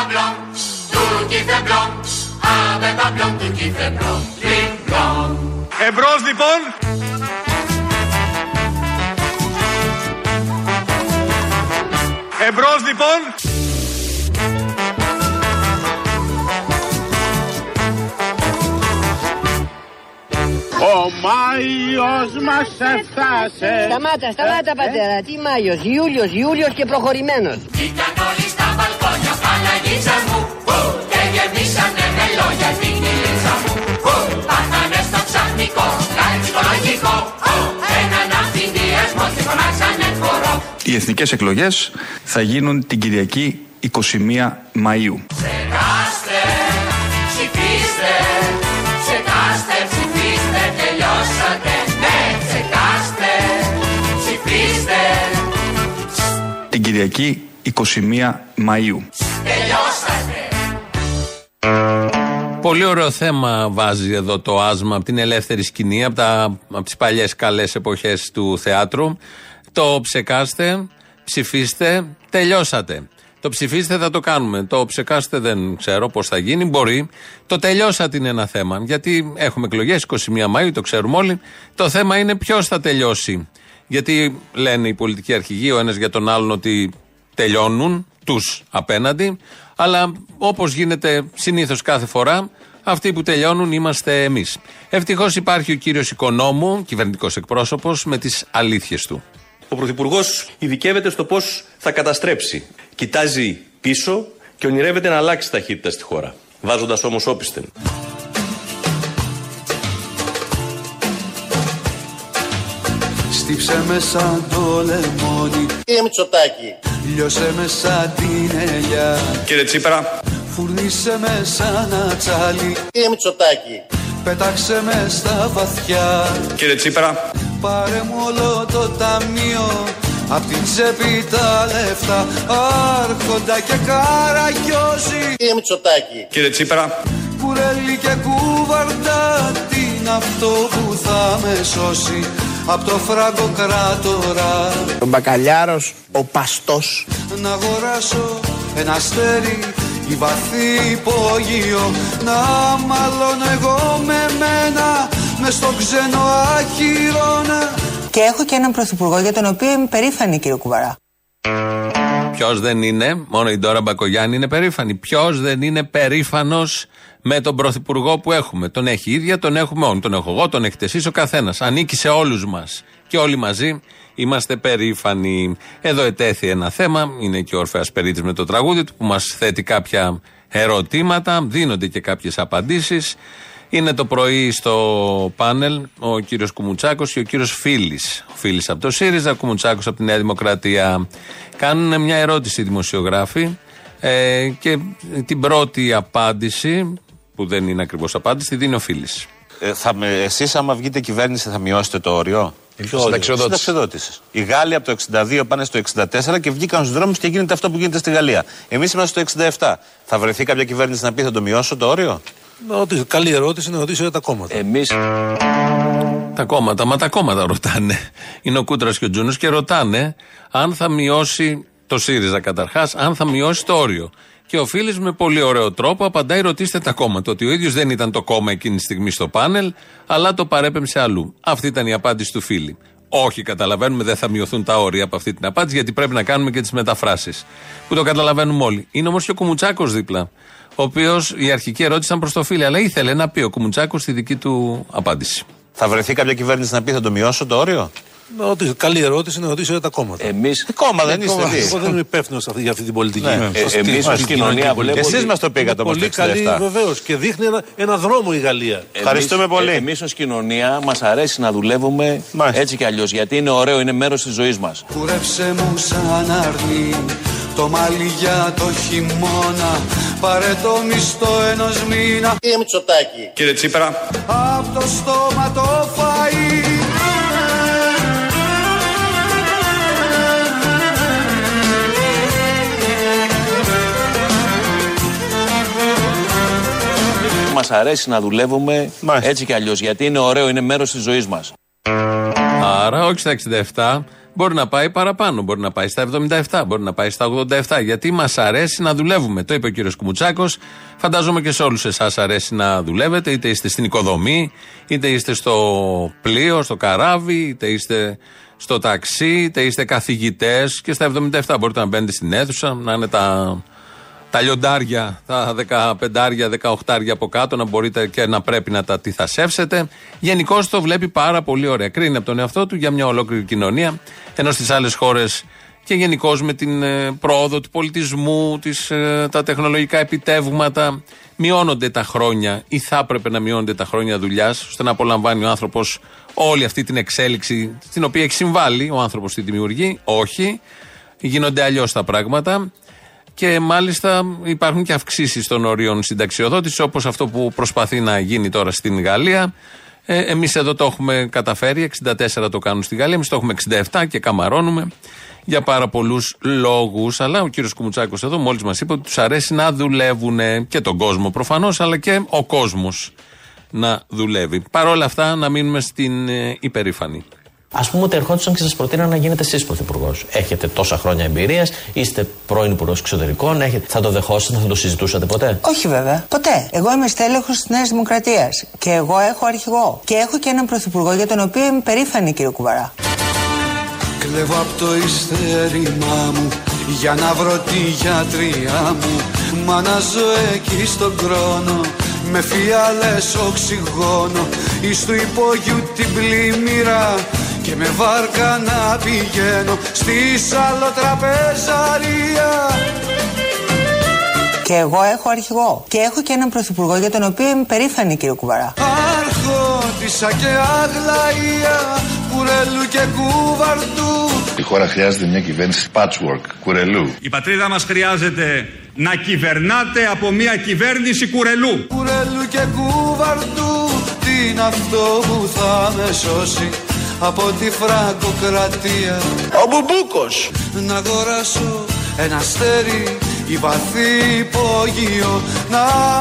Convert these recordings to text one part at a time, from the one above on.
pas blanc, tout qui fait blanc. Avec pas blanc, tout qui fait blanc, bling blanc. Εμπρός λοιπόν. Εμπρός λοιπόν. Ο Μάιος μας έφτασε Σταμάτα, σταμάτα πατέρα. Τι Μάιος, Ιούλιος, Ιούλιος και προχωρημένος. Βγήκαν όλοι στα μπαλκόνια, Παναγίτσα μου. Που, και γεμίσανε με λόγια την κυλίτσα μου. Που, πάθανε στο ξαφνικό, κάτι ψυχολογικό. Που, έναν αυθυνδιασμό και φωνάξανε χορό. Οι εθνικές εκλογές θα γίνουν την Κυριακή 21 Μαΐου. Ψεκάστε, ψηφίστε, ψεκάστε, ψηφίστε, τελειώσατε. Ναι, ψεκάστε, ψηφίστε, Την Κυριακή 21 Μαΐου. τελειώσατε. Πολύ ωραίο θέμα βάζει εδώ το άσμα από την ελεύθερη σκηνή, από, τα, από τις παλιές καλές εποχές του θεάτρου. Το ψεκάστε, ψηφίστε, τελειώσατε. Το ψηφίστε θα το κάνουμε. Το ψεκάστε δεν ξέρω πώς θα γίνει. Μπορεί. Το τελειώσατε είναι ένα θέμα. Γιατί έχουμε εκλογές 21 Μαΐου, το ξέρουμε όλοι. Το θέμα είναι ποιος θα τελειώσει. Γιατί λένε οι πολιτικοί αρχηγοί ο ένας για τον άλλον ότι τελειώνουν τους απέναντι. Αλλά όπως γίνεται συνήθως κάθε φορά, αυτοί που τελειώνουν είμαστε εμείς. Ευτυχώς υπάρχει ο κύριος Οικονόμου, κυβερνητικός εκπρόσωπος, με τις αλήθειες του. Ο Πρωθυπουργός ειδικεύεται στο πώς θα καταστρέψει. Κοιτάζει πίσω και ονειρεύεται να αλλάξει ταχύτητα στη χώρα. Βάζοντας όμως όπισθεν. Στύψε με σαν το λεμόνι Κύριε Μητσοτάκη, Λιώσε με σαν την ελιά. Κύριε Τσίπρα, Φουρνίσε με σαν ένα τσάλι. Κύριε Μητσοτάκη, Πέταξε μες στα βαθιά. Κύριε Τσίπρα, Πάρε μου όλο το ταμείο. Απ' την τσέπη τα λεφτά. Άρχοντα και καραγιόζη. Κύριε Μητσοτάκη, κύριε Τσίπρα, Κουρέλι και κούβαρντα Τι είναι αυτό που θα με σώσει; Απ' το φράγκο κράτορα Ο μπακαλιάρος, ο παστός Να αγοράσω ένα αστέρι ή βαθύ υπόγειο Να μάλλον εγώ με μένα Μες στο ξένο άχυρώνα Και έχω και έναν πρωθυπουργό για τον οποίο είμαι περήφανη, κύριο Κουβαρά. Ποιος δεν είναι, μόνο η Ντόρα Μπακογιάννη είναι περήφανη. Ποιος δεν είναι περήφανος με τον πρωθυπουργό που έχουμε. Τον έχει η ίδια, τον έχουμε όλοι. Τον έχω εγώ, τον έχετε εσεί, ο καθένας. Ανήκει σε όλους μας. Και όλοι μαζί είμαστε περήφανοι. Εδώ ετέθη ένα θέμα. Είναι και ο Ορφαία Περίτης με το τραγούδι του που μας θέτει κάποια ερωτήματα. Δίνονται και κάποιες απαντήσεις. Είναι το πρωί στο πάνελ ο κύριος Κουμουτσάκος και ο κύριος Φίλης. Ο Φίλης από το ΣΥΡΙΖΑ, ο Κουμουτσάκος από τη Νέα Δημοκρατία. Κάνουν μια ερώτηση οι δημοσιογράφοι ε, και την πρώτη απάντηση, που δεν είναι ακριβώς απάντηση, τη δίνει ο Φίλης. Ε, θα με, εσείς άμα βγείτε κυβέρνηση θα μειώσετε το όριο; Συνταξιοδότηση. Οι Γάλλοι από το 62 πάνε στο 64 και βγήκαν στους δρόμους και γίνεται αυτό που γίνεται στη Γαλλία. Εμείς είμαστε στο 67. Θα βρεθεί κάποια κυβέρνηση να πει θα το μειώσω το όριο; Να ρωτήσω, καλή ερώτηση να ρωτήσω τα κόμματα. Εμεί. Τα κόμματα, μα τα κόμματα ρωτάνε. Είναι ο Κούτρας και ο Τζούνος και ρωτάνε αν θα μειώσει το ΣΥΡΙΖΑ καταρχάς, αν θα μειώσει το όριο. Και ο Φίλη με πολύ ωραίο τρόπο απαντάει: Ρωτήστε τα κόμματα. Ότι ο ίδιος δεν ήταν το κόμμα εκείνη τη στιγμή στο πάνελ, αλλά το παρέπεμψε αλλού. Αυτή ήταν η απάντηση του Φίλη. Όχι, καταλαβαίνουμε, δεν θα μειωθούν τα όρια από αυτή την απάντηση, γιατί πρέπει να κάνουμε και τις μεταφράσεις. Που το καταλαβαίνουμε όλοι. Είναι όμως και ο Κουμουτσάκος δίπλα. Ο οποίος η αρχική ερώτηση ήταν προς το Φίλη, αλλά ήθελε να πει ο Κουμουτσάκος στη δική του απάντηση. Θα βρεθεί κάποια κυβέρνηση να πει θα το μειώσω το όριο. Να ρωτήσω, καλή ερώτηση να ρωτήσω τα κόμματα. Εμεί. Κόμμα δεν είστε εσεί. Εγώ δεν είμαι υπεύθυνος για αυτή την πολιτική. Ναι. Ε, εμείς ως κοινωνία βλέπουμε Εσείς μας το πήγατε όμως Πολύ το καλή 67. βεβαίως και δείχνει ένα, ένα δρόμο η Γαλλία. Ευχαριστούμε πολύ. Εμείς ως κοινωνία μας αρέσει να δουλεύουμε έτσι κι αλλιώς. Γιατί είναι ωραίο, είναι μέρος της ζωής μας. Κουρέψε μου σαν αρνί το μάλι για το χειμώνα Πάρε το μισθό ενός μήνα κύριε Μητσοτάκη, κύριε Τσίπρα, Απ' το στόμα το φαΐ Μας αρέσει να δουλεύουμε έτσι κι αλλιώς. Γιατί είναι ωραίο, είναι μέρος της ζωής μας. Άρα, όχι στα 67, Μπορεί να πάει παραπάνω, μπορεί να πάει στα 77, μπορεί να πάει στα 87. Γιατί μας αρέσει να δουλεύουμε. Το είπε ο κύριος Κουμουτσάκος. Φαντάζομαι και σε όλους εσάς αρέσει να δουλεύετε, είτε είστε στην οικοδομή, είτε είστε στο πλοίο, στο καράβι, είτε είστε στο ταξί, είτε είστε καθηγητές. Και στα 77 μπορείτε να μπαίνετε στην αίθουσα, να είναι τα τα λιοντάρια, τα 15, 18 από κάτω, να μπορείτε και να πρέπει να τα τυθασεύσετε. Γενικώς το βλέπει πάρα πολύ ωραία. Κρίνει από τον εαυτό του για μια ολόκληρη κοινωνία. Ενώ στις άλλες χώρες και γενικώς με την ε, πρόοδο του πολιτισμού, τις, ε, τα τεχνολογικά επιτεύγματα, μειώνονται τα χρόνια ή θα έπρεπε να μειώνονται τα χρόνια δουλειάς, ώστε να απολαμβάνει ο άνθρωπος όλη αυτή την εξέλιξη, στην οποία έχει συμβάλει ο άνθρωπος τη δημιουργεί. Όχι. Γίνονται αλλιώς τα πράγματα. Και μάλιστα υπάρχουν και αυξήσεις των ορίων συνταξιοδότησης, όπως αυτό που προσπαθεί να γίνει τώρα στην Γαλλία. Ε, Εμείς εδώ το έχουμε καταφέρει, 64 το κάνουν στη Γαλλία, εμείς το έχουμε 67 και καμαρώνουμε για πάρα πολλούς λόγους. Αλλά ο κύριος Κουμουτσάκος εδώ μόλις μας είπε ότι τους αρέσει να δουλεύουν και τον κόσμο προφανώς, αλλά και ο κόσμος να δουλεύει. Παρ' όλα αυτά, να μείνουμε στην ε, υπερήφανη. Α πούμε ότι ερχόντουσαν και σας προτείναν να γίνετε εσείς πρωθυπουργός. Έχετε τόσα χρόνια εμπειρίας, είστε πρώην υπουργός εξωτερικών, έχετε... θα το δεχόσατε, θα το συζητούσατε ποτέ; Όχι βέβαια. Ποτέ. Εγώ είμαι στέλεχος της Νέας Δημοκρατίας. Και εγώ έχω αρχηγό. Και έχω και έναν πρωθυπουργό για τον οποίο είμαι περήφανη, κύριε Κουβαρά. Κλέβω από το ειστέρημά μου για να βρω τη γιατριά μου Μα να ζω εκεί στον χρόνο με φιάλες οξυγόνο εις του υπόγειου την πλημμύρα και με βάρκα να πηγαίνω στη σαλοτραπεζαρία Και εγώ έχω αρχηγό. Και έχω και έναν πρωθυπουργό για τον οποίο είμαι περήφανη, κύριε Κουβαρά. Άρχοντισα και αγλαία, κουρελού και κουβαρτού. Η χώρα χρειάζεται μια κυβέρνηση patchwork, κουρελού. Η πατρίδα μας χρειάζεται να κυβερνάτε από μια κυβέρνηση κουρελού. Κουρελού και κουβαρτού, τι είναι αυτό που θα με σώσει; Από τη φραγκοκρατία. Ο Μπουμπούκος. Να αγοράσω ένα αστέρι ή βαθύ υπόγειο Να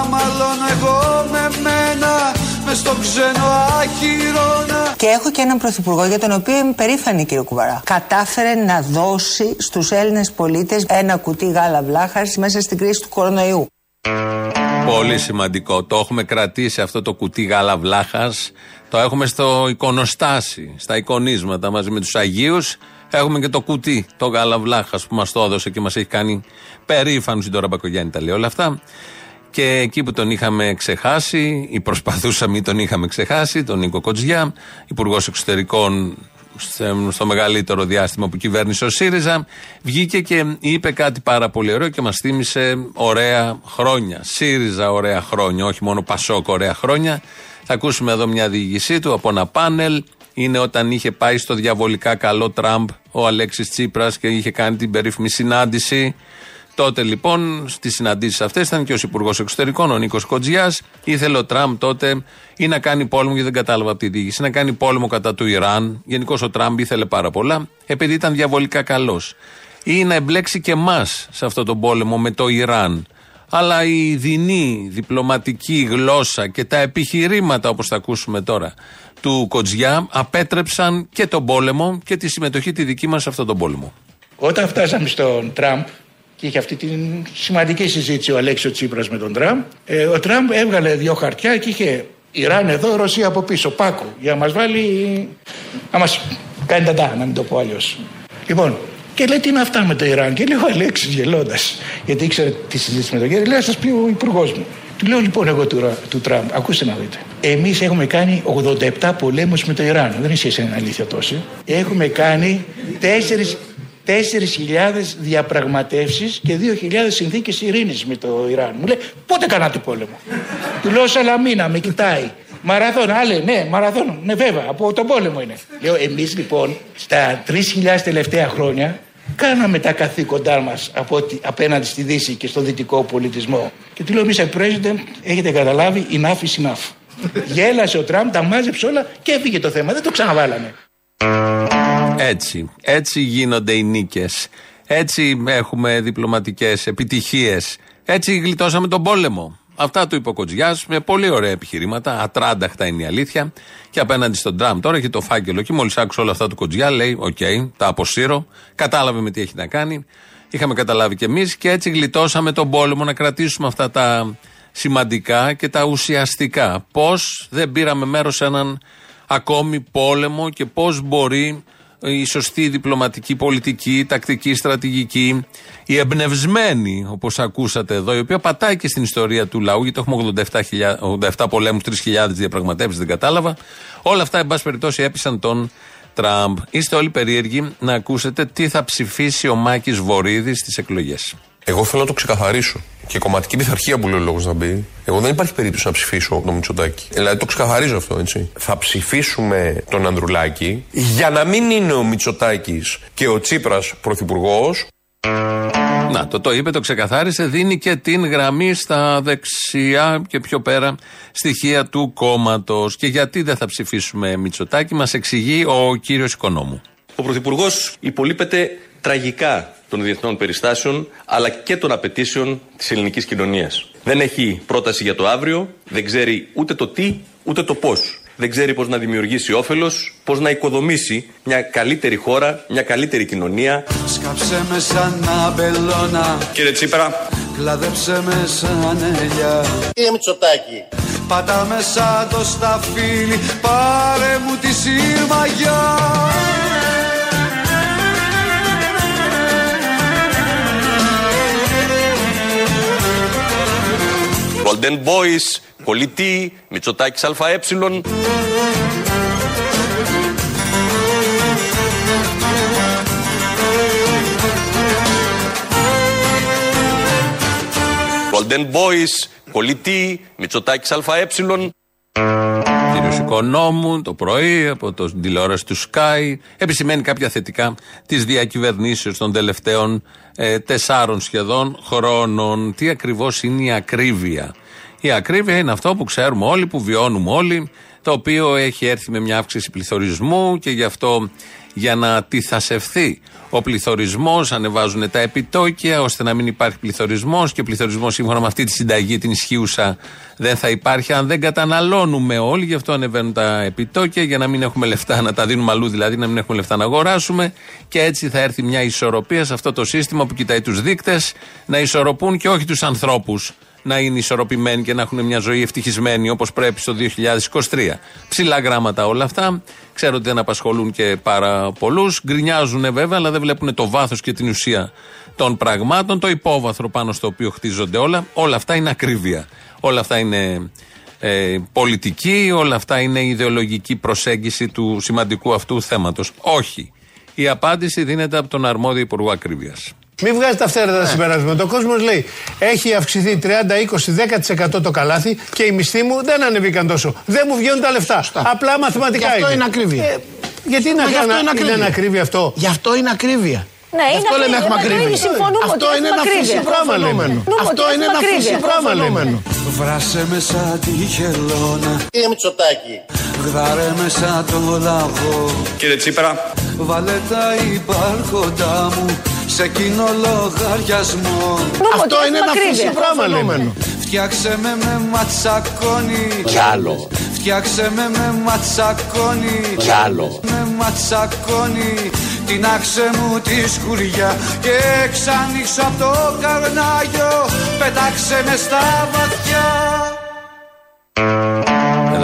μαλώνω εγώ με μένα μες στο ξένο αχυρώνα Και έχω και έναν πρωθυπουργό για τον οποίο είμαι περήφανη, κύριε Κουβαρά. Κατάφερε να δώσει στους Έλληνες πολίτες ένα κουτί γάλα βλάχα μέσα στην κρίση του κορονοϊού. Πολύ σημαντικό. Το έχουμε κρατήσει αυτό το κουτί γάλα βλάχα. Το έχουμε στο εικονοστάσι, στα εικονίσματα μαζί με τους Αγίους. Έχουμε και το κουτί, το γάλα βλάχα που μας το έδωσε και μας έχει κάνει περήφανους. Η Τώρα Μπακογιάννη τα λέει όλα αυτά. Και εκεί που τον είχαμε ξεχάσει, ή προσπαθούσαμε ή τον είχαμε ξεχάσει, τον Νίκο Κοτζιά, υπουργός εξωτερικών στο μεγαλύτερο διάστημα που κυβέρνησε ο ΣΥΡΙΖΑ, βγήκε και είπε κάτι πάρα πολύ ωραίο και μας θύμισε ωραία χρόνια. ΣΥΡΙΖΑ ωραία χρόνια, όχι μόνο Πασόκ ωραία χρόνια. Θα ακούσουμε εδώ μια διηγησή του από ένα πάνελ. Είναι όταν είχε πάει στο διαβολικά καλό Τραμπ ο Αλέξης Τσίπρας και είχε κάνει την περίφημη συνάντηση. Τότε λοιπόν στις συναντήσεις αυτές ήταν και ο Υπουργός Εξωτερικών, ο Νίκος Κοτζιάς. Ήθελε ο Τραμπ τότε ή να κάνει πόλεμο, γιατί δεν κατάλαβα από τη διοίκηση, να κάνει πόλεμο κατά του Ιράν. Γενικώς ο Τραμπ ήθελε πάρα πολλά, επειδή ήταν διαβολικά καλός. Ή να εμπλέξει και εμάς σε αυτόν τον πόλεμο με το Ιράν. Αλλά η δεινή διπλωματική γλώσσα και τα επιχειρήματα, όπως θα ακούσουμε τώρα, του Κοτζιά απέτρεψαν και τον πόλεμο και τη συμμετοχή τη δική μας σε αυτόν τον πόλεμο. Όταν φτάσαμε στον Τραμπ και είχε αυτή τη σημαντική συζήτηση ο Αλέξιο Τσίπρας με τον Τραμπ, ε, ο Τραμπ έβγαλε δύο χαρτιά και είχε Ιράν εδώ, Ρωσία από πίσω, Πάκο, για να μας βάλει, να μας κάνει ταντά, να μην το πω αλλιώς. Λοιπόν, και λέει τι είναι αυτά με το Ιράν. Και λέει ο Αλέξης γελώντας, γιατί ήξερε τη συζήτηση με τον Γέρι, λέει να σας πει ο υπουργός μου. Του λέω λοιπόν εγώ του, του Τραμπ, ακούστε να δείτε. Εμείς έχουμε κάνει 87 πολέμους με το Ιράν. Δεν είναι είναι αλήθεια τόση. Έχουμε κάνει 4 4.000 διαπραγματεύσεις και 2.000 συνθήκες ειρήνης με το Ιράν. Μου λέει πότε κάνατε πόλεμο; Του λέω Σαλαμίνα, με κοιτάει. Μαραθώνα, άλλε, ναι, μαραθώνα, ναι βέβαια, από τον πόλεμο είναι. Λέω εμείς λοιπόν στα 3.000 τελευταία χρόνια κάναμε τα καθήκοντά μας απέναντι στη Δύση και στο δυτικό πολιτισμό. Και του λέω, Mr. President, έχετε καταλάβει, enough is enough. Γέλασε ο Τραμπ, τα μάζεψε όλα και έφυγε το θέμα. Δεν το ξαναβάλαμε. Έτσι. Έτσι γίνονται οι νίκες. Έτσι έχουμε διπλωματικές επιτυχίες. Έτσι γλιτώσαμε τον πόλεμο. Αυτά του είπε ο Κοτζιάς με πολύ ωραία επιχειρήματα. Ατράνταχτα είναι η αλήθεια. Και απέναντι στον Τραμπ τώρα έχει το φάκελο. Και μόλις άκουσε όλα αυτά του Κοτζιά, λέει: Οκ, τα αποσύρω. Κατάλαβε με τι έχει να κάνει. Είχαμε καταλάβει κι εμείς και έτσι γλιτώσαμε τον πόλεμο να κρατήσουμε αυτά τα σημαντικά και τα ουσιαστικά. Πώς δεν πήραμε μέρος σε έναν ακόμη πόλεμο και πώς μπορεί η σωστή διπλωματική πολιτική, η τακτική στρατηγική, η εμπνευσμένη, όπως ακούσατε εδώ, η οποία πατάει και στην ιστορία του λαού, γιατί έχουμε 87, 87 πολέμους, 3.000 διαπραγματεύσεις, δεν κατάλαβα. Όλα αυτά, εν πάση περιπτώσει, έπεισαν τον Τραμπ. Είστε όλοι περίεργοι να ακούσετε τι θα ψηφίσει ο Μάκης Βορύδης στις εκλογές. Εγώ θέλω να το ξεκαθαρίσω. Και η κομματική πειθαρχία που λέει ο λόγος να μπει, εγώ δεν υπάρχει περίπτωση να ψηφίσω τον Μητσοτάκη. Δηλαδή το ξεκαθαρίζω αυτό, έτσι. Θα ψηφίσουμε τον Ανδρουλάκη για να μην είναι ο Μητσοτάκης και ο Τσίπρας πρωθυπουργός. Να, το το είπε, το ξεκαθάρισε, δίνει και την γραμμή στα δεξιά και πιο πέρα στοιχεία του κόμματος. Και γιατί δεν θα ψηφίσουμε Μητσοτάκη, μας εξηγεί ο κύριος Οικονόμου. Ο Πρωθυπουργός υπολείπεται τραγικά των διεθνών περιστάσεων αλλά και των απαιτήσεων της ελληνικής κοινωνίας. Δεν έχει πρόταση για το αύριο, δεν ξέρει ούτε το τι ούτε το πώς. Δεν ξέρει πώς να δημιουργήσει όφελος, πώς να οικοδομήσει μια καλύτερη χώρα, μια καλύτερη κοινωνία. Σκάψε με σαν αμπελώνα Κύριε Τσίπρα, Κλαδέψε με σαν ελιά Κύριε Μητσοτάκη, Πάτα μέσα το σταφύλι Πάρε μου τη σύρμαγιά Golden Boys, Πολιτή, Μητσοτάκης ΑΕ. Golden Boys, Πολιτή, Μητσοτάκης ΑΕ. Κύριο Οικονόμου το πρωί από το τηλεόραση του Sky επισημαίνει κάποια θετικά τη διακυβερνήσεω των τελευταίων ε, τεσσάρων σχεδόν χρόνων. Τι ακριβώς είναι η ακρίβεια; Η ακρίβεια είναι αυτό που ξέρουμε όλοι, που βιώνουμε όλοι, το οποίο έχει έρθει με μια αύξηση πληθωρισμού και γι' αυτό για να αντιθασευθεί ο πληθωρισμός, ανεβάζουν τα επιτόκια ώστε να μην υπάρχει πληθωρισμός και πληθωρισμός σύμφωνα με αυτή τη συνταγή, την ισχύουσα, δεν θα υπάρχει αν δεν καταναλώνουμε όλοι. Γι' αυτό ανεβαίνουν τα επιτόκια για να μην έχουμε λεφτά να τα δίνουμε αλλού, δηλαδή να μην έχουμε λεφτά να αγοράσουμε. Και έτσι θα έρθει μια ισορροπία σε αυτό το σύστημα που κοιτάει τους δείκτες να ισορροπούν και όχι τους ανθρώπους να είναι ισορροπημένοι και να έχουν μια ζωή ευτυχισμένη όπως πρέπει στο 2023. Ψηλά γράμματα όλα αυτά. Ξέρω ότι δεν απασχολούν και πάρα πολλούς. Γκρινιάζουν βέβαια, αλλά δεν βλέπουν το βάθος και την ουσία των πραγμάτων, το υπόβαθρο πάνω στο οποίο χτίζονται όλα. Όλα αυτά είναι ακρίβεια. Όλα αυτά είναι ε, πολιτική, όλα αυτά είναι ιδεολογική προσέγγιση του σημαντικού αυτού θέματος. Όχι. Η απάντηση δίνεται από τον αρμόδιο Υπουργό Ακρίβειας. Μην βγάζετε αυθαίρετα τα συμπεράσματα. Ο κόσμος λέει: Έχει αυξηθεί 30, 20, 10% το καλάθι και οι μισθοί μου δεν ανεβήκαν τόσο. Δεν μου βγαίνουν τα λεφτά. Απλά μαθηματικά Γι' αυτό είναι. είναι ακρίβεια. Ε, γιατί Μα να γι' αυτό κάνω είναι ακρίβεια. είναι ακρίβεια αυτό. Γι' αυτό είναι ακρίβεια. Ναι, Γι' είναι αυτό λέμε έχουμε ακρίβεια. ακρίβεια. Εμείς συμφωνούμε Αυτό ότι είναι έχουμε ένα ακρίβεια. φυσικό Πράγμα λέμε. φαινόμενο. Νούμε Αυτό ότι είναι έχουμε ένα ακρίβεια. φυσικό Πράγμα λέμε. φαινόμενο. Βράσε με σαν τη χελώνα κύριε Μητσοτάκη, Γδάρε με σαν το λαγό Κύριε Τσίπρα, Βάλε τα υπάρχοντά μου σε κοινό λογαριασμό Νούμε Αυτό ότι είναι έχουμε ένα ακρίβεια. φυσικό Πράγμα λέμε. φαινόμενο. Φτιάξε με με ματσακόνι Κι άλλο. Φτιάξε με με ματσακόνι Κι άλλο. Με ματσακόνι Την άξε μου τη σκουριά Και ξανοίξω από το καρνάγιο Πετάξε μες στα βαθιά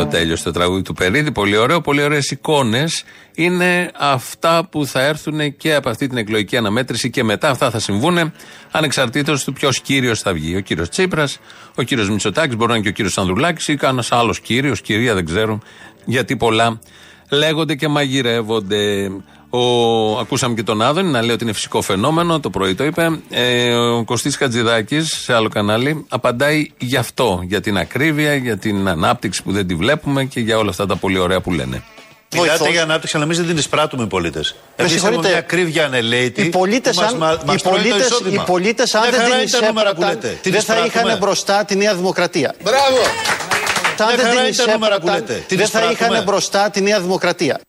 Εδώ τέλειωσε το τραγούδι του Περίδη. Πολύ ωραίο, πολύ ωραίες εικόνες. Είναι αυτά που θα έρθουν και από αυτή την εκλογική αναμέτρηση και μετά αυτά θα συμβούν ανεξαρτήτως του ποιος κύριος θα βγει. Ο κύριος Τσίπρας, ο κύριος Μητσοτάκης, μπορεί να είναι και ο κύριος Ανδρουλάκης ή κανένας άλλος κύριος, κυρία, δεν ξέρω. Γιατί πολλά λέγονται και μαγειρεύονται. Ο, ακούσαμε και τον Άδωνη να λέει ότι είναι φυσικό φαινόμενο, το πρωί το είπε. Ε, ο Κωστής Χατζηδάκης σε άλλο κανάλι απαντάει γι' αυτό, για την ακρίβεια, για την ανάπτυξη που δεν τη βλέπουμε και για όλα αυτά τα πολύ ωραία που λένε. Μιλάτε για ανάπτυξη, αλλά εμείς δεν την εισπράττουμε οι πολίτε. Εμείς έχουμε συγχωρείτε. μια ακρίβεια ανελαίτη. Οι πολίτες, που μας, αν, μα- οι μας τρώει το πολίτες, εισόδημα. οι πολίτες αν Μια δεν χαρά την είναι τα νούμερα που εισέπραταν, λέτε. Την δεν θα εισπράττουμε. είχαν μπροστά τη Νέα Δημοκρατία. Μπράβο. Αν Μια δεν χαρά την είναι τα νούμερα που εισέπραταν, λέτε. Την δεν θα εισπράττουμε. είχαν μπροστά τη Νέα Δημοκρατία.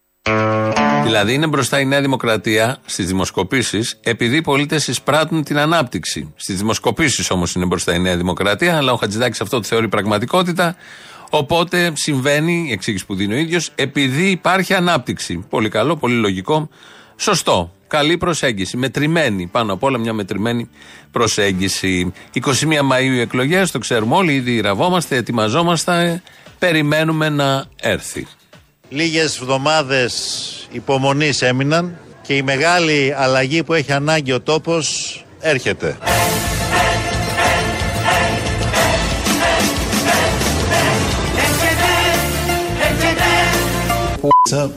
Δηλαδή είναι μπροστά η Νέα Δημοκρατία στις δημοσκοπήσεις, επειδή οι πολίτες εισπράττουν την ανάπτυξη. Στις δημοσκοπήσεις όμως είναι μπροστά η Νέα Δημοκρατία, αλλά ο Χατζηδάκης αυτό το θεωρεί πραγματικότητα. Οπότε συμβαίνει, η εξήγηση που δίνει ο ίδιος, επειδή υπάρχει ανάπτυξη. Πολύ καλό, πολύ λογικό. Σωστό. Καλή προσέγγιση. Μετρημένη. Πάνω απ' όλα μια μετρημένη προσέγγιση. 21 Μαΐου οι εκλογές, το ξέρουμε όλοι. Ήδη ραβόμαστε, ετοιμαζόμαστε. Περιμένουμε να έρθει. Λίγες εβδομάδες υπομονής έμειναν και η μεγάλη αλλαγή που έχει ανάγκη ο τόπος έρχεται.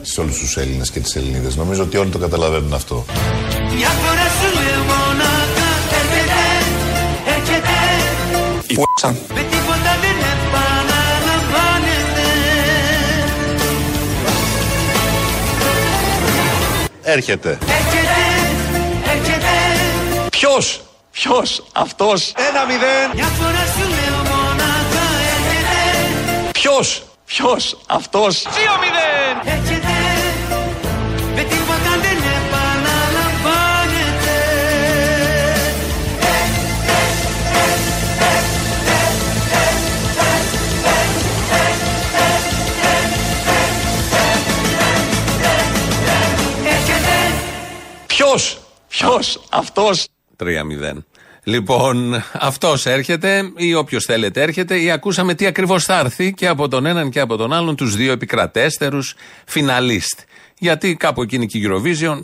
Σε όλους τους Έλληνες και τις Ελληνίδες. Νομίζω ότι όλοι το καταλαβαίνουν αυτό. Μια φορά σου λέω μονάχα έρχεται, έρχεται Η π***α. Με τίποτα δεν επαναλαμβάνεται Έρχεται. Έρχεται, έρχεται Ποιος, ποιος, αυτός. Ένα μηδέν. Μια φορά σου λέω μονάχα έρχεται Ποιος, ποιος, αυτός; Δύο μηδέν Έρχεται Με τίποτα δεν επαναλαμβάνεται Έρχεται Ποιος, ποιος, αυτός; 3-0. Λοιπόν, αυτός έρχεται ή όποιος θέλετε έρχεται ή ακούσαμε τι ακριβώς θα έρθει και από τον έναν και από τον άλλον τους δύο επικρατέστερους φιναλίστ. Γιατί κάπου εκεί είναι και η Eurovision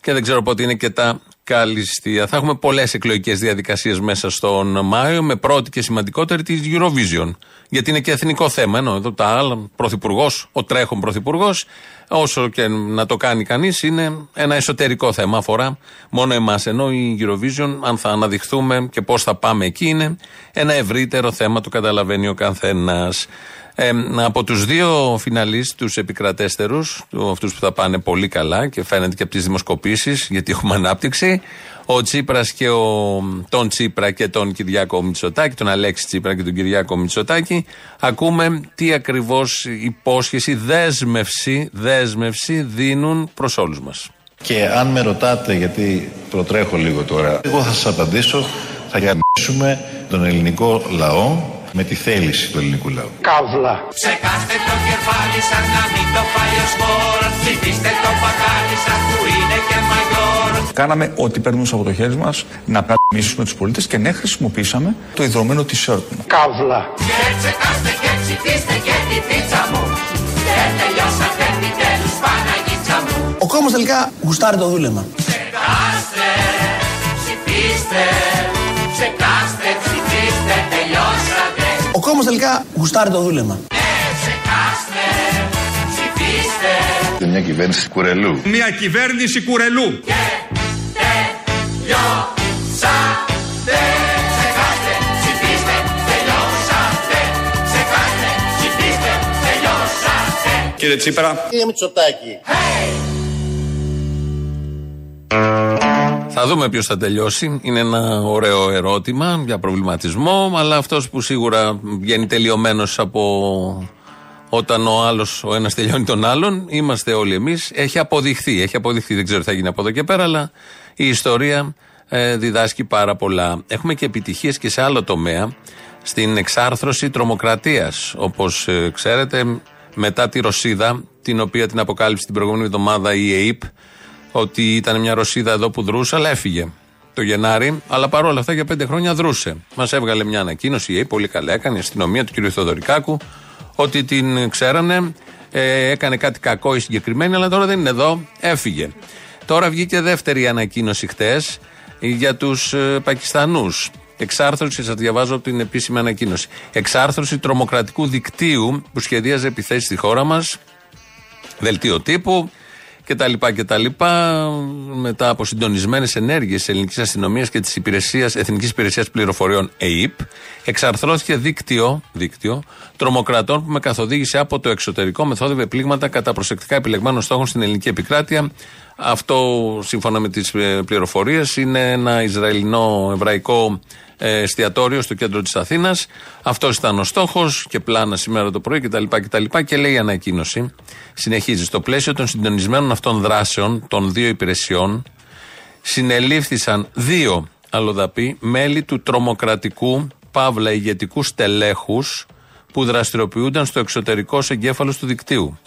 και δεν ξέρω πότε είναι και τα καλυστία. Θα έχουμε πολλές εκλογικές διαδικασίες μέσα στον Μάιο, με πρώτη και σημαντικότερη της Eurovision. Γιατί είναι και εθνικό θέμα. Ενώ εδώ τα άλλα, πρωθυπουργός, ο τρέχον πρωθυπουργός, όσο και να το κάνει κανείς, είναι ένα εσωτερικό θέμα. Αφορά μόνο εμάς. Ενώ η Eurovision, αν θα αναδειχθούμε και πώς θα πάμε εκεί, είναι ένα ευρύτερο θέμα, το καταλαβαίνει ο καθένας. Ε, από τους δύο φιναλίστ, τους επικρατέστερους, αυτούς που θα πάνε πολύ καλά και φαίνεται και από τις δημοσκοπήσεις, γιατί έχουμε ανάπτυξη, ο Τσίπρας και ο, τον Τσίπρα και τον Κυριάκο Μητσοτάκη, τον Αλέξη Τσίπρα και τον Κυριάκο Μητσοτάκη, ακούμε τι ακριβώς υπόσχεση, δέσμευση, δέσμευση δίνουν προς όλους μας. Και αν με ρωτάτε, γιατί προτρέχω λίγο τώρα, εγώ θα σας απαντήσω, θα γαμίσουμε τον ελληνικό λαό με τη θέληση του ελληνικού λαού. Καύλα. Ψεκάστε το κεφάλι σας να μην το πάει ο σπόρος Ψηφίστε το παγάλι σας που είναι και μαγιόρος Κάναμε ό,τι παίρνουμε από το χέρι μας να πρατημίσουμε τους πολίτες και ναι, χρησιμοποίησαμε το ιδρωμένο t-shirt μου. Καύλα. Και ψεκάστε και ψηφίστε και τη πίτσα μου. Και τελειώσατε επιτέλους Παναγίτσα μου. Ο κόμμα τελικά γουστάρει το δούλεμα. Ψεκάστε, ψηφίστε. Ψεκάστε, ψηφίστε, τελειώσατε Ο κόμμα τελικά γουστάρει το δούλεμα. Ψεκάστε, ψηφίστε Είναι μια κυβέρνηση κουρελού. Μια κυβέρνηση κουρελού. Τελειώσατε Ψεκάστε, ψηφίστε, τελειώσατε Ψεκάστε, ψηφίστε, τελειώσατε Κύριε Τσίπρα. Κύριε Μητσοτάκη. Θα δούμε ποιος θα τελειώσει. Είναι ένα ωραίο ερώτημα για προβληματισμό, αλλά αυτός που σίγουρα βγαίνει τελειωμένος από όταν ο άλλος, ο ένας τελειώνει τον άλλον, είμαστε όλοι εμείς. Έχει αποδειχθεί, έχει αποδειχθεί, δεν ξέρω τι θα γίνει από εδώ και πέρα, αλλά η ιστορία ε, διδάσκει πάρα πολλά. Έχουμε και επιτυχίες και σε άλλο τομέα, στην εξάρθρωση τρομοκρατίας. Όπως ξέρετε, μετά τη Ρωσίδα, την οποία την αποκάλυψε την προηγούμενη εβδομάδα η ΕΕΠ, ότι ήταν μια Ρωσίδα εδώ που δρούσε, αλλά έφυγε το Γενάρη. Αλλά παρόλα αυτά για πέντε χρόνια δρούσε. Μας έβγαλε μια ανακοίνωση, η ΕΕΠ, πολύ καλά έκανε, η αστυνομία του κ. Θοδωρικάκου, ότι την ξέρανε, ε, έκανε κάτι κακό η συγκεκριμένη, αλλά τώρα δεν είναι εδώ, έφυγε. Τώρα βγήκε δεύτερη ανακοίνωση χτες για τους ε, Πακιστανούς. Εξάρθρωση, σας διαβάζω από την επίσημη ανακοίνωση. Εξάρθρωση τρομοκρατικού δικτύου που σχεδίαζε επιθέσεις στη χώρα μας. Δελτίο τύπου και τα λοιπά και τα λοιπά. Μετά από συντονισμένες ενέργειες τη ελληνικής αστυνομίας και της Εθνικής Υπηρεσίας Πληροφοριών ΕΕΠ, εξαρθρώθηκε δίκτυο, δίκτυο τρομοκρατών που με καθοδήγησε από το εξωτερικό μεθόδευε πλήγματα κατά προσεκτικά επιλεγμένων στόχων στην ελληνική επικράτεια. Αυτό, σύμφωνα με τις πληροφορίες, είναι ένα Ισραηλινό εβραϊκό ε, εστιατόριο στο κέντρο της Αθήνας. Αυτός ήταν ο στόχος και πλάνα σήμερα το πρωί κτλ. κτλ. Και λέει η ανακοίνωση, συνεχίζει, στο πλαίσιο των συντονισμένων αυτών δράσεων των δύο υπηρεσιών, συνελήφθησαν δύο αλλοδαποί μέλη του τρομοκρατικού παύλα ηγετικού στελέχους που δραστηριοποιούνταν στο εξωτερικό εγκέφαλος του δικτύου.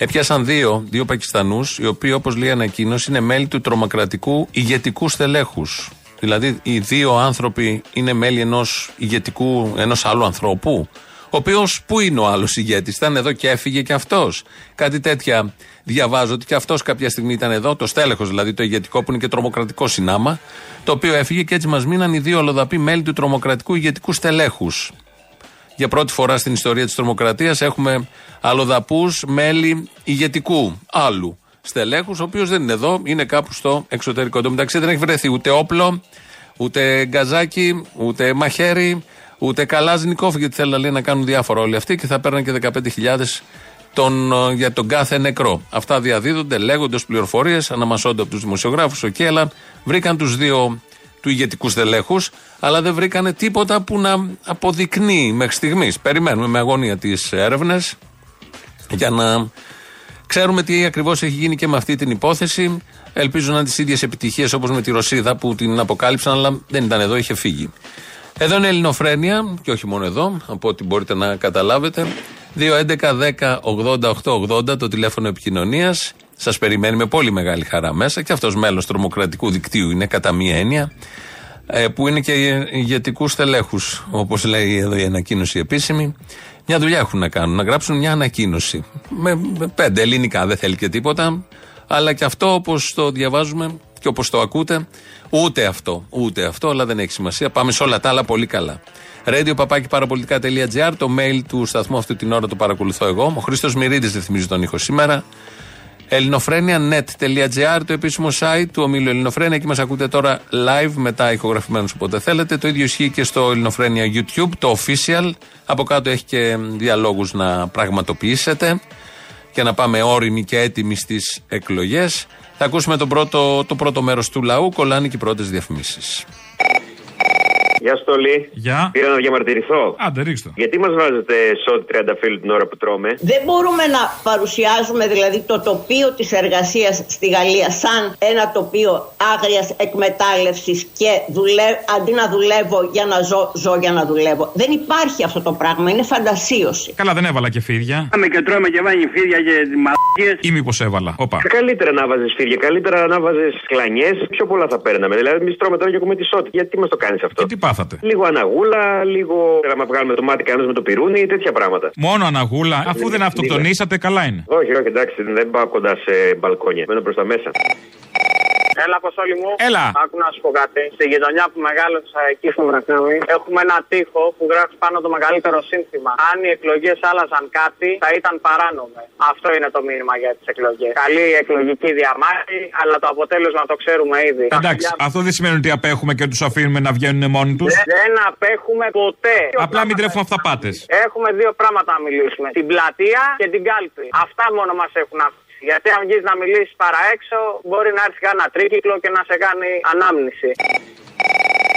Έπιασαν δύο, δύο Πακιστανούς, οι οποίοι, όπως λέει η ανακοίνωση, είναι μέλη του τρομοκρατικού ηγετικού στελέχους. Δηλαδή, οι δύο άνθρωποι είναι μέλη ενός ηγετικού, ενός άλλου ανθρώπου. Ο οποίος, πού είναι ο άλλος ηγέτης, ήταν εδώ και έφυγε και αυτός. Κάτι τέτοια διαβάζω ότι και αυτός κάποια στιγμή ήταν εδώ, το στέλεχος δηλαδή, το ηγετικό που είναι και τρομοκρατικό συνάμα, το οποίο έφυγε και έτσι μας μείναν οι δύο ολοδαποί μέλη του τρομοκρατικού ηγετικού στελέχους. Για πρώτη φορά στην ιστορία της τρομοκρατίας έχουμε αλλοδαπούς μέλη ηγετικού άλλου στελέχους, ο οποίος δεν είναι εδώ, είναι κάπου στο εξωτερικό. Το μεταξύ δεν έχει βρεθεί ούτε όπλο, ούτε γκαζάκι, ούτε μαχαίρι, ούτε καλάζνικοφ, γιατί θέλουν λέει, να κάνουν διάφορα όλοι αυτοί και θα παίρνουν και 15.000 τον, ε, για τον κάθε νεκρό. Αυτά διαδίδονται, λέγονται ως πληροφορίες, αναμασώνται από τους δημοσιογράφους. Οκ, αλλά βρήκαν τους δύο του ηγετικούς στελέχου, αλλά δεν βρήκανε τίποτα που να αποδεικνύει μέχρι στιγμής. Περιμένουμε με αγωνία τις έρευνες για να ξέρουμε τι ακριβώς έχει γίνει και με αυτή την υπόθεση. Ελπίζω να είναι τις ίδιες επιτυχίες όπως με τη Ρωσίδα που την αποκάλυψαν, αλλά δεν ήταν εδώ, είχε φύγει. Εδώ είναι η Ελληνοφρένεια και όχι μόνο εδώ, από ό,τι μπορείτε να καταλάβετε. 2.11.10.80.880 το τηλέφωνο επικοινωνίας. Σας περιμένει με πολύ μεγάλη χαρά μέσα και αυτός μέλος τρομοκρατικού δικτύου είναι κατά μία έννοια. ε, που είναι και ηγετικούς στελέχους, όπως λέει εδώ η ανακοίνωση επίσημη. Μια δουλειά έχουν να κάνουν, να γράψουν μια ανακοίνωση. Με, με πέντε ελληνικά, δεν θέλει και τίποτα. Αλλά και αυτό όπως το διαβάζουμε και όπως το ακούτε, ούτε αυτό, ούτε αυτό, αλλά δεν έχει σημασία. Πάμε σε όλα τα άλλα πολύ καλά. Radio το mail του σταθμού αυτή την ώρα το παρακολουθώ εγώ. Ο Χρήστος Μυρίδης ρυθμίζει τον ήχο σήμερα. ελληνοφρένια.net.gr το επίσημο site του ομίλου Ελληνοφρένια. Εκεί μας ακούτε τώρα live μετά ηχογραφημένους όποτε θέλετε. Το ίδιο ισχύει και στο Ελληνοφρένια YouTube, το official. Από κάτω έχει και διαλόγους να πραγματοποιήσετε και να πάμε όριμοι και έτοιμοι στις εκλογές. Θα ακούσουμε τον πρώτο, το πρώτο μέρος του λαού. Κολλάνε και οι πρώτες διαφημίσεις. Γεια σου, Τόλι. Γεια. Πήρα να διαμαρτυρηθώ. Άντε, ρίξτε. Γιατί μας βάζετε σότι 30 φίλου την ώρα που τρώμε; Δεν μπορούμε να παρουσιάζουμε δηλαδή το τοπίο της εργασίας στη Γαλλία σαν ένα τοπίο άγριας εκμετάλλευσης και δουλε... αντί να δουλεύω για να ζω, ζω για να δουλεύω. Δεν υπάρχει αυτό το πράγμα, είναι φαντασίωση. Καλά, δεν έβαλα και φίδια. Πάμε και τρώμε και βάζει φίδια και μαλακίε. Ή μήπως έβαλα. Οπα. Καλύτερα να βάζεις φίδια, καλύτερα να βάζεις κλανιές. Πιο πολλά θα παίρναμε. Δηλαδή, εμείς τρώμε τώρα και έχουμε τη σότη. Γιατί μας το κάνεις αυτό; Και τι πάθατε; Λίγο αναγούλα, λίγο να μα βγάλουμε το μάτι κανένας με το πυρούνι, τέτοια πράγματα. Μόνο αναγούλα, αφού δεν αυτοκτονήσατε, καλά είναι. Όχι, όχι, εντάξει, δεν πάω κοντά σε μπαλκόνια. Μένω προς τα μέσα. Έλα, Αποστόλη μου. Έλα. Άκου να σου πω κάτι. Στη γειτονιά που μεγάλωσα εκεί στο Βρακάμι, έχουμε ένα τοίχο που γράφει πάνω το μεγαλύτερο σύνθημα. Αν οι εκλογές άλλαζαν κάτι, θα ήταν παράνομε. Αυτό είναι το μήνυμα για τις εκλογές. Καλή εκλογική διαμάχη, αλλά το αποτέλεσμα το ξέρουμε ήδη. Εντάξει, αυτό δεν σημαίνει ότι απέχουμε και τους αφήνουμε να βγαίνουν μόνοι τους. Δεν απέχουμε ποτέ. Απλά μην τρέφουμε αυταπάτες. Έχουμε δύο πράγματα να μιλήσουμε. Την πλατεία και την κάλπη. Αυτά μόνο μας έχουν αφήσει. Γιατί αν βγει να μιλήσεις παρά έξω, μπορεί να έρθει κανένα τρίκυκλο και να σε κάνει ανάμνηση.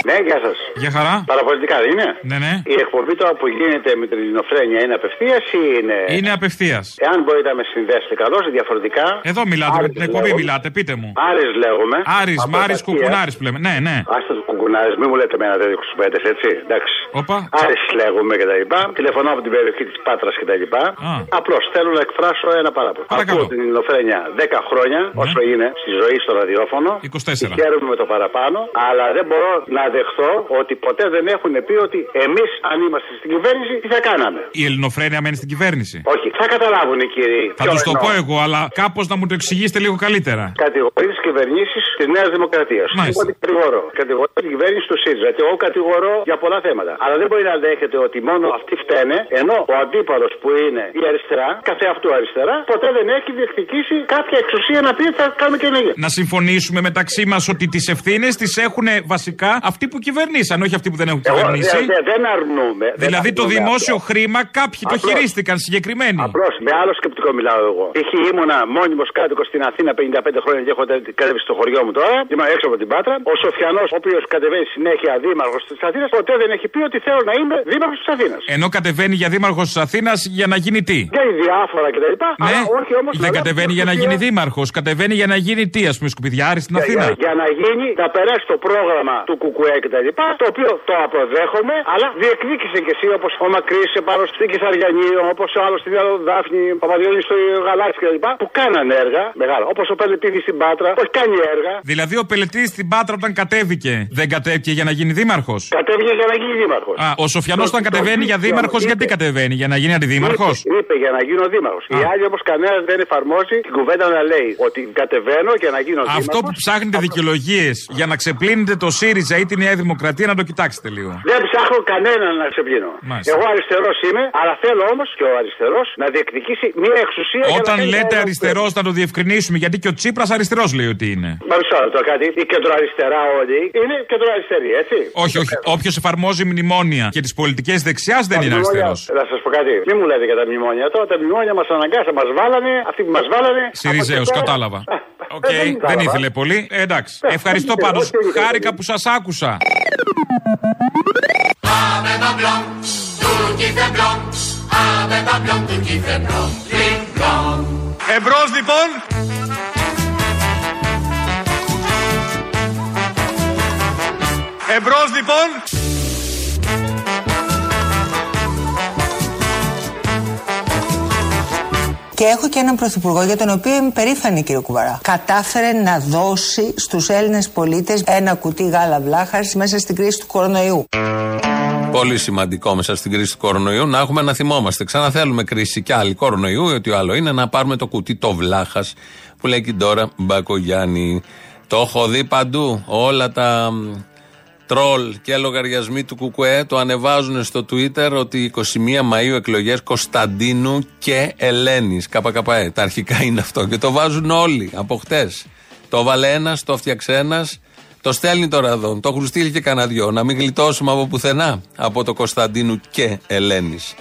Ναι, γεια σας. Για χαρά. Παραπολιτικά δεν είναι; Ναι, ναι. Η εκπομπή τώρα που γίνεται με την ελληνοφρένεια είναι απευθείας ή είναι. Είναι απευθείας. Εάν μπορείτε να με συνδέσετε καλώς, διαφορετικά. Εδώ μιλάτε, με Άρης την εκπομπή λέγομαι. μιλάτε, πείτε μου. Άρης λέγομαι. Άρης, Από Μάρης, Επαρχία. Κουκουνάρης που λέμε. Ναι, ναι. Άστε του κουκουνάρε, μην μου λέτε εμένα τέτοιου κουμπέτε, έτσι. Εντάξει. Όπα. Άρης λέγομαι και τα λοιπά. Τηλεφωνώ από την περιοχή της Πάτρας και τα λοιπά. Α. Απλώς θέλω να εκφράσω ένα παράπονο. Παρακαλώ. Ακούω την ελληνοφρένεια 10 χρόνια, όσο είναι στη ζωή στο ραδιόφωνο. 24. Χαίρομαι με το παραπάνω, αλλά δεν μπορώ να δεχθώ ότι ποτέ δεν έχουν πει ότι εμείς, αν είμαστε στην κυβέρνηση, τι θα κάναμε. Η ελληνοφρένεια μένει στην κυβέρνηση. Όχι, θα καταλάβουν οι κύριοι. Θα τους το πω εγώ, αλλά κάπως να μου το εξηγήσετε λίγο καλύτερα. Κατηγορείς τι κυβερνήσεις της Νέας Δημοκρατίας. Μάλιστα. Εγώ την κατηγορώ. Κατηγορώ την κυβέρνηση του ΣΥΡΙΖΑ. Και εγώ κατηγορώ για πολλά θέματα. Αλλά δεν μπορεί να δέχεται ότι μόνο αυτοί φταίνε, ενώ ο αντίπαλος που είναι η αριστερά, καθε αυτού αριστερά, ποτέ δεν έχει διεκδικήσει κάποια εξουσία να πει ότι θα κάνουμε και ενέργεια. Να συμφωνήσουμε μεταξύ μας ότι τις ευθύνες τις έχουν βασικά αυτοί Αυτοί που κυβερνήσαν, όχι αυτοί που δεν έχουν Εγώ κυβερνήσει. δε- δε- δεν αρνούμε. δεν Δηλαδή το αρνούμε δημόσιο αυτό. χρήμα κάποιοι το Απλώς. χειρίστηκαν συγκεκριμένοι. Απλώς με άλλο σκεπτικό μιλάω εγώ. Π.χ. ήμουνα μόνιμος κάτοικος στην Αθήνα 55 χρόνια και έχω τε- κατέβει στο χωριό μου τώρα. Είμαι έξω από την Πάτρα. Ο Σοφιανός, ο οποίος κατεβαίνει συνέχεια δήμαρχος της Αθήνας, ποτέ δεν έχει πει ότι θέλω να είμαι δήμαρχος της Αθήνας. Ενώ κατεβαίνει για δήμαρχος της Αθήνας για να γίνει τι; Για διάφορα κτλ. Ναι, Αλλά όχι όμως. δεν κατεβαίνει για να γίνει δήμαρχος. Κατεβαίνει για να γίνει τι, ας πούμε, σκουπιδιάρη στην Για, Αθήνα; για, για να γίνει, να περάσει το πρόγραμμα του Κουκουέ και τα λοιπά, το οποίο το αποδέχομαι, αλλά διεκδίκησε και εσύ όπως ο Μακρύς πάνω στην Κυσαριανή, όπως ο άλλος στην άλλο Δάφνη, ο Παπαδιώλη στο Γαλάξι και τα λοιπά, που κάνανε έργα μεγάλα. Όπως ο Πελετήδη στην Πάτρα, που έχει κάνει έργα. Δηλαδή ο Πελετής στην Πάτρα όταν κατέβηκε, δεν κατέβηκε για να γίνει δήμαρχος; Κατέβηκε για να γίνει δήμαρχος. Α, ο Σοφιανός όταν κατεβαίνει για δήμαρχος, γιατί κατεβαίνει, για να γίνει αντιδήμαρχος; Είπε, είπε για να γίνω δήμαρχος. Οι άλλοι όμως κανένας δεν εφαρμόζει την κουβέντα να λέει ότι κατεβαίνω για να γίνω δήμαρχος. Αυτό που ψάχνετε δικαιολογίες για να ξεπλύνετε το ΣΥΡΙΖΑ ή τη Νέα Δημοκρατία να το κοιτάξετε λίγο. Δεν ψάχνω κανέναν να ξεπλύνω. Μάλιστα. Εγώ αριστερός είμαι, αλλά θέλω όμως και ο αριστερός να διεκδικήσει μια εξουσία. για να Όταν κάνει λέτε ένα αριστερός, να το διευκρινίσουμε, γιατί και ο Τσίπρας αριστερός λέει ότι είναι. Μισό λεπτό κάτι. Η κεντροαριστερά όλοι είναι κεντροαριστερή, έτσι. Όχι, όχι. Όποιος εφαρμόζει μνημόνια και τις πολιτικές δεξιάς δεν Τα είναι μνημόνια- αριστερός. Να σας πω κάτι. Μην μου λέτε για τα μνημόνια τώρα. Τα μνημόνια μας αναγκάσαν, μας βάλανε. Αυτοί που μας βάλανε. Συριζαίος, από εκεί πέρα- κατάλαβα. Οκ, Ε, δεν κατάλαβα. ήθελε πολύ. Ε, εντάξει. Ε, Ευχαριστώ δεν πάντως. ήθελε, όχι, δεν Χάρηκα ήθελε. που σας άκουσα. Ave va Εμπρός λοιπόν. Και έχω και έναν πρωθυπουργό για τον οποίο είμαι περήφανη, κύριε Κουβαρά. Κατάφερε να δώσει στους Έλληνες πολίτες ένα κουτί γάλα βλάχα μέσα στην κρίση του κορονοϊού. Πολύ σημαντικό μέσα στην κρίση του κορονοϊού να έχουμε να θυμόμαστε. Ξαναθέλουμε κρίση κι άλλη κορονοϊού, ότι άλλο είναι να πάρουμε το κουτί το βλάχας που λέει και τώρα Μπακογιάννη. Το έχω δει παντού. Όλα τα μ, τρόλ και λογαριασμοί του Κουκουέ το ανεβάζουν στο Twitter ότι 21 Μαΐου εκλογές Κωνσταντίνου και Ελένης ΚΚΕ. Τα αρχικά είναι αυτό και το βάζουν όλοι από χτες. Το βάλε ένας, το φτιάξε ένας, το στέλνει τώρα εδώ. Το έχουν στείλει και κανένα δυο. Να μην γλιτώσουμε από πουθενά από το Κωνσταντίνου και Ελένης.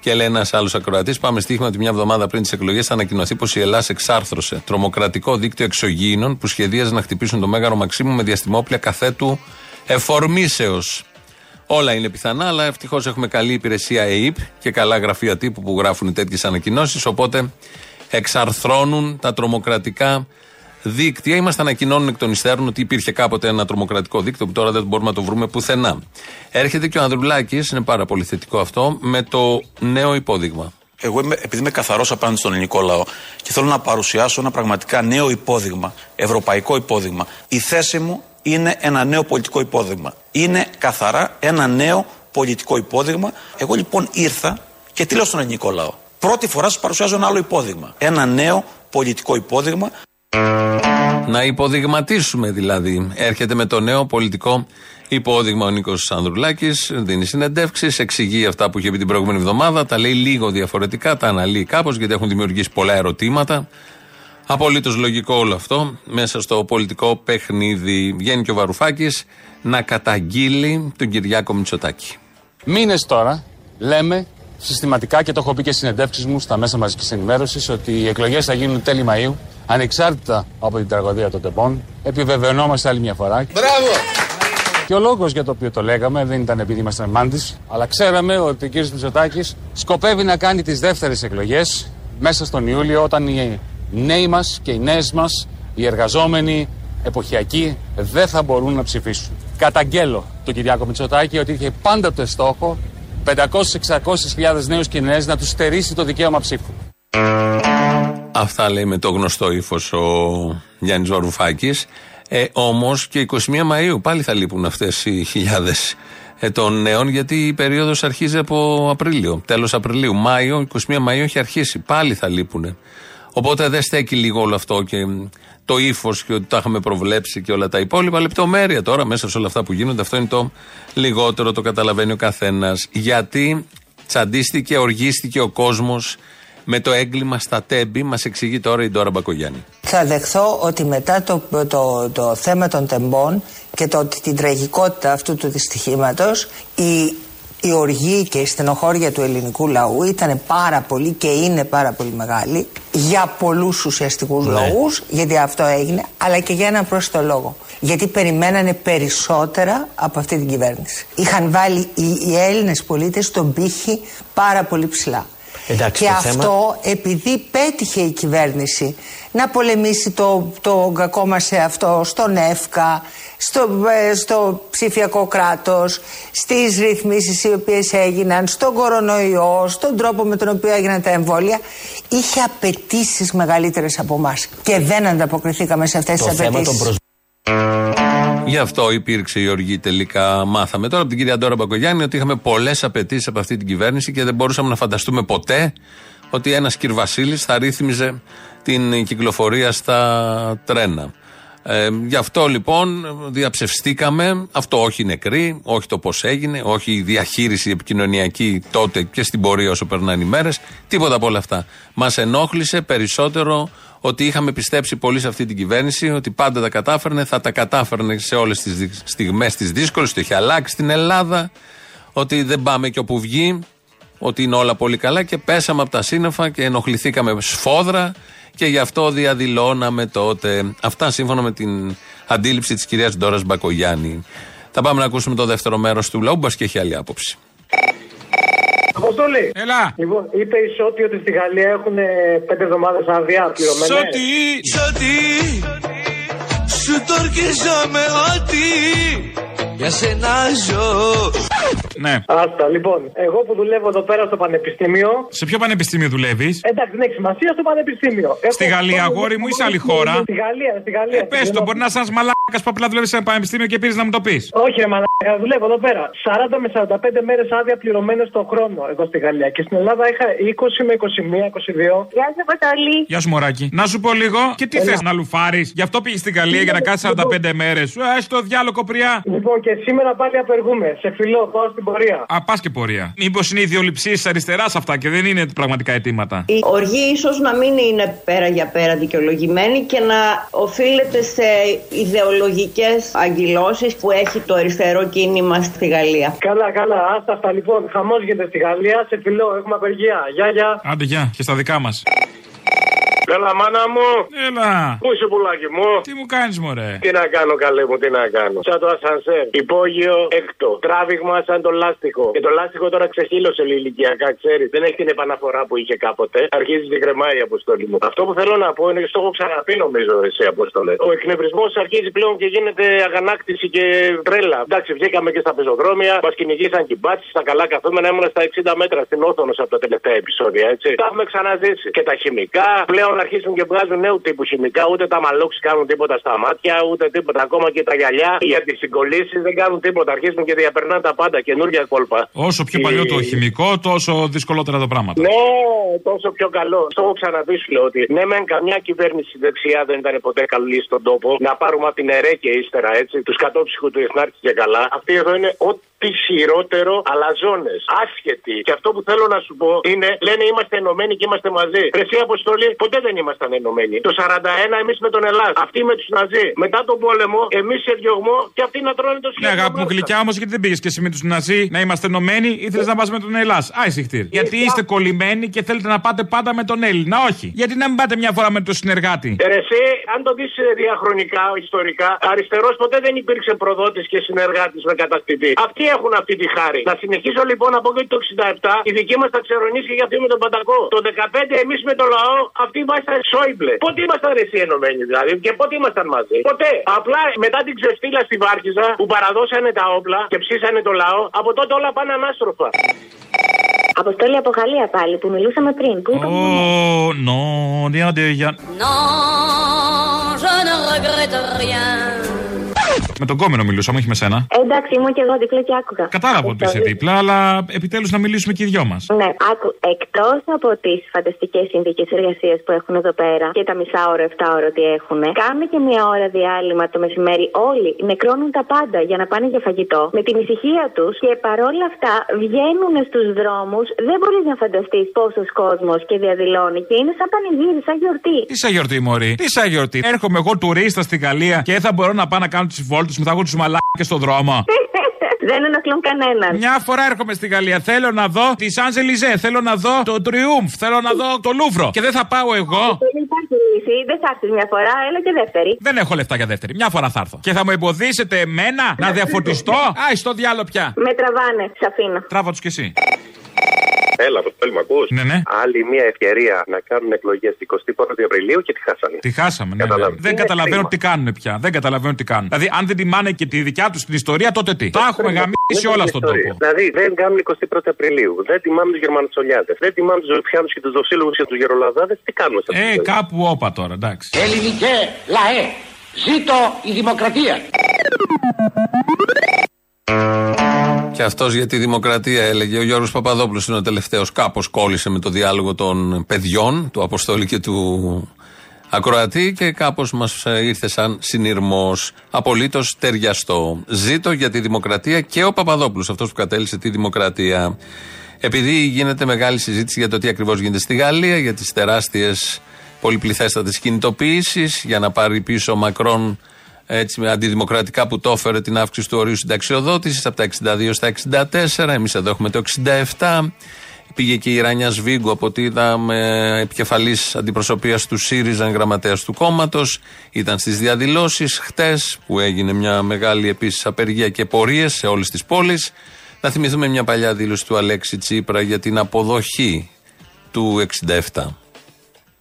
Και λέει ένας άλλος ακροατής: Πάμε στοίχημα ότι μια εβδομάδα πριν τις εκλογές θα ανακοινωθεί πως η Ελλάδα εξάρθρωσε τρομοκρατικό δίκτυο εξωγήινων που σχεδίαζε να χτυπήσουν το Μέγαρο Μαξίμου με διαστημόπλια καθέτου εφορμήσεως. Όλα είναι πιθανά, αλλά ευτυχώς έχουμε καλή υπηρεσία ΕΕΠ και καλά γραφεία τύπου που γράφουν τέτοιες ανακοινώσεις. Οπότε εξαρθρώνουν τα τρομοκρατικά δίκτυα ή μα τα ανακοινώνουν εκ των υστέρων ότι υπήρχε κάποτε ένα τρομοκρατικό δίκτυο που τώρα δεν μπορούμε να το βρούμε πουθενά. Έρχεται και ο Ανδρουλάκης, είναι πάρα πολύ θετικό αυτό, με το νέο υπόδειγμα. Εγώ είμαι, επειδή είμαι καθαρός απέναντι στον ελληνικό λαό και θέλω να παρουσιάσω ένα πραγματικά νέο υπόδειγμα, ευρωπαϊκό υπόδειγμα. Η θέση μου είναι ένα νέο πολιτικό υπόδειγμα. Είναι καθαρά ένα νέο πολιτικό υπόδειγμα. Εγώ λοιπόν ήρθα και τι λέω στον ελληνικό λαό. Πρώτη φορά σας παρουσιάζω ένα άλλο υπόδειγμα. Ένα νέο πολιτικό υπόδειγμα. Να υποδειγματίσουμε δηλαδή. Έρχεται με το νέο πολιτικό υπόδειγμα ο Νίκος Ανδρουλάκης, δίνει συνεντεύξεις, εξηγεί αυτά που είχε πει την προηγούμενη εβδομάδα, τα λέει λίγο διαφορετικά, τα αναλύει κάπως γιατί έχουν δημιουργήσει πολλά ερωτήματα. Απολύτως λογικό όλο αυτό. Μέσα στο πολιτικό παιχνίδι βγαίνει και ο Βαρουφάκης να καταγγείλει τον Κυριάκο Μητσοτάκη. Μήνες τώρα λέμε συστηματικά και το έχω πει και στις συνεντεύξεις μου στα μέσα μαζικής ενημέρωσης ότι οι εκλογές θα γίνουν τέλη Μαΐου ανεξάρτητα από την τραγωδία των τεπών. Επιβεβαιωνόμαστε άλλη μια φορά. Μπράβο! Και ο λόγος για το οποίο το λέγαμε δεν ήταν επειδή ήμασταν μάντης, αλλά ξέραμε ότι ο κ. Μητσοτάκης σκοπεύει να κάνει τις δεύτερες εκλογές μέσα στον Ιούλιο όταν οι νέοι μας και οι νέες μας, οι εργαζόμενοι, εποχιακοί, δεν θα μπορούν να ψηφίσουν. Καταγγέλλω τον Κυριάκο Μητσοτάκη ότι είχε πάντοτε στόχο 500-600 χιλιάδες νέους και νέες να τους στερήσει το δικαίωμα ψήφου. Αυτά λέει με το γνωστό ύφος ο Γιάννης Βαρουφάκης. Ε, Όμως και 21 Μαου πάλι θα λείπουν αυτές οι χιλιάδες των νέων, γιατί η περίοδος αρχίζει από Απρίλιο, τέλος Απριλίου. Μάιο, 21 Μαου έχει αρχίσει. Πάλι θα λείπουν. Οπότε δεν στέκει λίγο όλο αυτό και το ύφος και ότι τα είχαμε προβλέψει και όλα τα υπόλοιπα. Λεπτομέρεια τώρα μέσα σε όλα αυτά που γίνονται. Αυτό είναι το λιγότερο, το καταλαβαίνει ο καθένας. Γιατί τσαντίστηκε, οργίστηκε ο κόσμος με το έγκλημα στα τέμπη, μας εξηγεί τώρα η Ντόρα Μπακογιάννη. Θα δεχθώ ότι μετά το, το, το θέμα των τεμπών και το, την τραγικότητα αυτού του δυστυχήματος η, η οργή και η στενοχώρια του ελληνικού λαού ήταν πάρα πολύ και είναι πάρα πολύ μεγάλη για πολλούς ουσιαστικούς Ναι. λόγους γιατί αυτό έγινε αλλά και για ένα πρόσθετο λόγο. Γιατί περιμένανε περισσότερα από αυτή την κυβέρνηση. Είχαν βάλει οι, οι Έλληνες πολίτες τον πύχη πάρα πολύ ψηλά Εντάξει, και το αυτό θέμα- επειδή πέτυχε η κυβέρνηση να πολεμήσει το, το κακό μας σε αυτό, στον ΕΦΚΑ, στο, ε, στο ψηφιακό κράτος, στις ρυθμίσεις οι οποίες έγιναν, στον κορονοϊό, στον τρόπο με τον οποίο έγιναν τα εμβόλια, είχε απαιτήσεις μεγαλύτερες από εμάς και δεν ανταποκριθήκαμε σε αυτές Το τις θέμα των απαιτήσει. προσ... Γι' αυτό υπήρξε η οργή τελικά. Μάθαμε τώρα από την κυρία Ντόρα Μπακογιάννη ότι είχαμε πολλές απαιτήσεις από αυτή την κυβέρνηση και δεν μπορούσαμε να φανταστούμε ποτέ ότι ένας Κυρβασίλη θα ρύθμιζε την κυκλοφορία στα τρένα. Ε, γι' αυτό λοιπόν διαψευστήκαμε. Αυτό όχι νεκροί, όχι το πώς έγινε, όχι η διαχείριση επικοινωνιακή τότε και στην πορεία όσο περνάνε οι μέρες. Τίποτα από όλα αυτά. Μας ενόχλησε περισσότερο ότι είχαμε πιστέψει πολύ σε αυτή την κυβέρνηση, ότι πάντα τα κατάφερνε, θα τα κατάφερνε σε όλες τις στιγμές τις δύσκολες, ότι έχει αλλάξει στην Ελλάδα, ότι δεν πάμε και όπου βγει, ότι είναι όλα πολύ καλά και πέσαμε από τα σύννεφα και ενοχληθήκαμε σφόδρα και γι' αυτό διαδηλώναμε τότε. Αυτά σύμφωνα με την αντίληψη της κυρίας Ντόρας Μπακογιάννη. Θα πάμε να ακούσουμε το δεύτερο μέρος του λαού, μπας και έχει άλλη άποψη. Αποστολή. Έλα. Λοιπόν, είπε η Σότη ότι στη Γαλλία έχουν ε, πέντε εβδομάδες άδεια πληρωμένες. Σότι! Σότι σου το ορκίζομαι ότι για σένα ζω Ναι. Άστα, λοιπόν, εγώ που δουλεύω εδώ πέρα στο πανεπιστήμιο. Σε ποιο πανεπιστήμιο δουλεύεις, Εντάξει, δεν έχει σημασία στο πανεπιστήμιο. Στη Γαλλία, αγόρι μου, ή σε άλλη χώρα; Στη Γαλλία, στη Γαλλία. Ε, πες το, μπορεί να είσαι ένας μαλάκας που απλά δουλεύεις σε ένα πανεπιστήμιο και πήρες να μου το πεις. Όχι, ρε μαλάκα, δουλεύω εδώ πέρα. 40 με 45 μέρες άδεια πληρωμένες τον χρόνο εγώ στη Γαλλία. Και στην Ελλάδα είχα 20 με 21, 22. Γεια σα, Παταλή. Γεια σου, Μωράκι. Να σου πω λίγο, και τι θες να λουφάρεις; Γι' αυτό πήγες στην Γαλλία για να κάτσει 45 μέρες. Σου ε, το διάλογο κοπριά. Λοιπόν, και σήμερα πάλι απεργούμε. Σε φιλό, πάω στην πορεία. Α, πας και πορεία. Μήπως είναι ιδεολειψίε αριστεράς αυτά και δεν είναι πραγματικά αιτήματα; Η οργή ίσως να μην είναι πέρα για πέρα δικαιολογημένη και να οφείλεται σε ιδεολογικές αγκυλώσεις που έχει το αριστερό κίνημα στη Γαλλία. Καλά, καλά, άστα αυτά λοιπόν. Χαμός γίνεται στη Γαλλία. Σε φιλό, έχουμε απεργία. Γεια, γεια. Άντε, γεια, και στα δικά μας. Έλα, μάνα μου. Έλα. Πού είσαι, πουλάκι μου; Τι μου κάνεις, Μωρέ; Τι να κάνω, καλέ μου, τι να κάνω. Σαν το ασανσέρ. Υπόγειο έκτο. Τράβηγμα σαν το λάστιχο. Και το λάστιχο τώρα ξεχύλωσε ηλικιακά, ξέρεις. Δεν έχει την επαναφορά που είχε κάποτε. Αρχίζει και κρεμάει η αποστολή μου. Αυτό που θέλω να πω είναι και στο έχω ξαναπεί, νομίζω, εσύ αποστολέ. Ο εκνευρισμός αρχίζει πλέον και γίνεται αγανάκτηση και τρέλα. Εντάξει, βγήκαμε και στα πεζοδρόμια, μας κυνηγήσαν κυμπάτσει, στα καλά καθόμενα ήμουν στα 60 μέτρα στην Όθωνος από τα τελευταία επεισόδια, έτσι. Τα έχουμε ξαναζήσει. Και τα χημικά πλέον αρχίζουν και βγάζουν νέου τύπους χημικά. Ούτε τα μαλόξι κάνουν τίποτα στα μάτια, ούτε τίποτα. Ακόμα και τα γυαλιά για τις συγκολήσει δεν κάνουν τίποτα. Αρχίζουν και διαπερνάνε τα πάντα. Καινούργια κόλπα. Όσο πιο παλιό το χημικό, τόσο δυσκολότερα τα πράγματα. Ναι, τόσο πιο καλό. Στο έχω ξαναπεί σου λέω ότι ναι, μεν καμιά κυβέρνηση δεξιά δεν ήταν ποτέ καλή στον τόπο. Να πάρουμε από την ΕΡΕ και ύστερα έτσι, τους κατόψυχου του Εθνάρχη και καλά. Αυτή εδώ είναι ό,τι χειρότερο, αλαζόνες. Άσχετοι. Και αυτό που θέλω να σου πω είναι, λένε είμαστε ενωμένοι και είμαστε μαζί. Πρεσί αποστολή, ποτέ δεν ήμασταν ενωμένοι. Το 41 εμείς με τον Ελλάδα. Αυτοί με τους Ναζί. Μετά τον πόλεμο, εμείς σε διωγμό και αυτοί να τρώνε το Ναι, σχέδιο. αγάπη μου γλυκιά όμως, γιατί δεν πήγες και εσύ με τους Ναζί να είμαστε ενωμένοι, ήθελε να πας με τον Ελλάς; Άισιχτήρ. Γιατί είστε κολλημένοι και θέλετε να πάτε πάντα με τον Έλληνα. Όχι. Γιατί να μην πάτε μια φορά με τον συνεργάτη; Ε, ρε, εσύ, αν το δεις διαχρονικά, ιστορικά, αριστερός ποτέ δεν υπήρξε προδότης και συνεργάτης με κατακτητή. Αυτοί έχουν αυτή τη χάρη. Να συνεχίσω λοιπόν να πω και το 67, η δική μας τα ξερονίσια για αυτή με τον Παντακό. Το 15 εμείς με το λαό, αυτοί ήμασταν Σόιμπλε. Πότε ήμασταν εσύ ενωμένοι δηλαδή και πότε ήμασταν μαζί; Ποτέ. Απλά μετά την ξεφτύλα στη Βάρκιζα που παραδώσανε τα όπλα και ψήσανε το λαό, από τότε όλα πάνε ανάστροφα. Αποστόλη από Γαλλία πάλι που μιλούσαμε πριν. Πού είπαμε. Oh, non, rien de rien. Non, je ne regrette rien. Με τον κόμενο μιλούσαμε, όχι με σένα. Εντάξει, ήμουν και εγώ δίπλα και άκουγα. Κατάλαβα ότι είσαι δίπλα, αλλά επιτέλους να μιλήσουμε και οι δυο μας. Ναι, άκου, εκτός από τις φανταστικές συνθήκες εργασίας που έχουν εδώ πέρα και τα μισά ώρα, 7 ώρα ότι έχουν, κάνουν και μια ώρα διάλειμμα το μεσημέρι. Όλοι νεκρώνουν τα πάντα για να πάνε για φαγητό με την ησυχία τους και παρόλα αυτά βγαίνουν στους δρόμους. Δεν μπορείς να φανταστείς πόσος κόσμος και διαδηλώνει και είναι σαν πανηγύρι, σαν γιορτή. Τι σαν γιορτή, Μωρή. Τι σαν γιορτή. Έρχομαι εγώ τουρίστα στη Γαλλία και θα μπορώ να πάω να κάνω τις βόλτε μου, θα έχω τους μαλάκες στον δρόμο. Δεν ενοχλούν κανέναν. Μια φορά έρχομαι στη Γαλλία. Θέλω να δω τη Σαντζελιζέ. Θέλω να δω το Τριούμφ. Θέλω να δω το Λούβρο. Και δεν θα πάω εγώ. Δεν υπάρχει λύση. Δεν θα έρθει μια φορά, έλα και δεύτερη. Δεν έχω λεφτά για δεύτερη. Μια φορά θα έρθω. Και θα μου εμποδίσετε εμένα να διαφωτιστώ; Άι, στο διάλογο πια. Με τραβάνε, σ' αφήνω. Τράβα τους κι εσύ. Έλα, Αποστόλη, μ' ακούς; Ναι, ναι. Άλλη μια ευκαιρία να κάνουν εκλογές 21η Απριλίου και τη χάσανε. Τη χάσαμε, ναι. Καταλάβει. βέβαια. Δεν Είναι καταλαβαίνω κρίμα. τι κάνουν πια. Δεν καταλαβαίνω τι κάνουν. Δηλαδή, αν δεν τιμάνε και τη δικιά τους την ιστορία, τότε τι; Τα έχουμε γαμίσει όλα στον τόπο. Δηλαδή δεν κάνουν 21η Απριλίου. Δεν τιμάμε τους Γερμανοτσολιάτες. Δεν τιμάμε τους Ζωπιάνου και τους Δοσύλλογου και τους Γερολαδάδες. Τι κάνουμε σε αυτό. Ε, κάπου όπα τώρα, εντάξει. Ελληνικέ λαέ, ζήτω η δημοκρατία. Και αυτός για τη δημοκρατία έλεγε. Ο Γιώργος Παπαδόπουλος είναι ο τελευταίος. Κάπως κόλλησε με το διάλογο των παιδιών, του Αποστόλη και του Ακροατή και κάπως μας ήρθε σαν συνειρμός. Απολύτως ταιριαστό. Ζήτω για τη δημοκρατία και ο Παπαδόπουλος, αυτός που κατέληξε τη δημοκρατία. Επειδή γίνεται μεγάλη συζήτηση για το τι ακριβώς γίνεται στη Γαλλία, για τις τεράστιες πολυπληθέστατες κινητοποιήσεις, για να πάρει πίσω ο Μακρόν έτσι με αντιδημοκρατικά που το έφερε την αύξηση του ορίου συνταξιοδότησης από τα 62 στα 64. Εμείς εδώ έχουμε το 67. Πήγε και η Ράνια Σβίγκου από ό,τι είδαμε επικεφαλής αντιπροσωπείας του ΣΥΡΙΖΑ, γραμματέας του κόμματος. Ήταν στις διαδηλώσεις χτες που έγινε μια μεγάλη επίσης απεργία και πορείες σε όλες τις πόλεις. Να θυμηθούμε μια παλιά δήλωση του Αλέξη Τσίπρα για την αποδοχή του 67.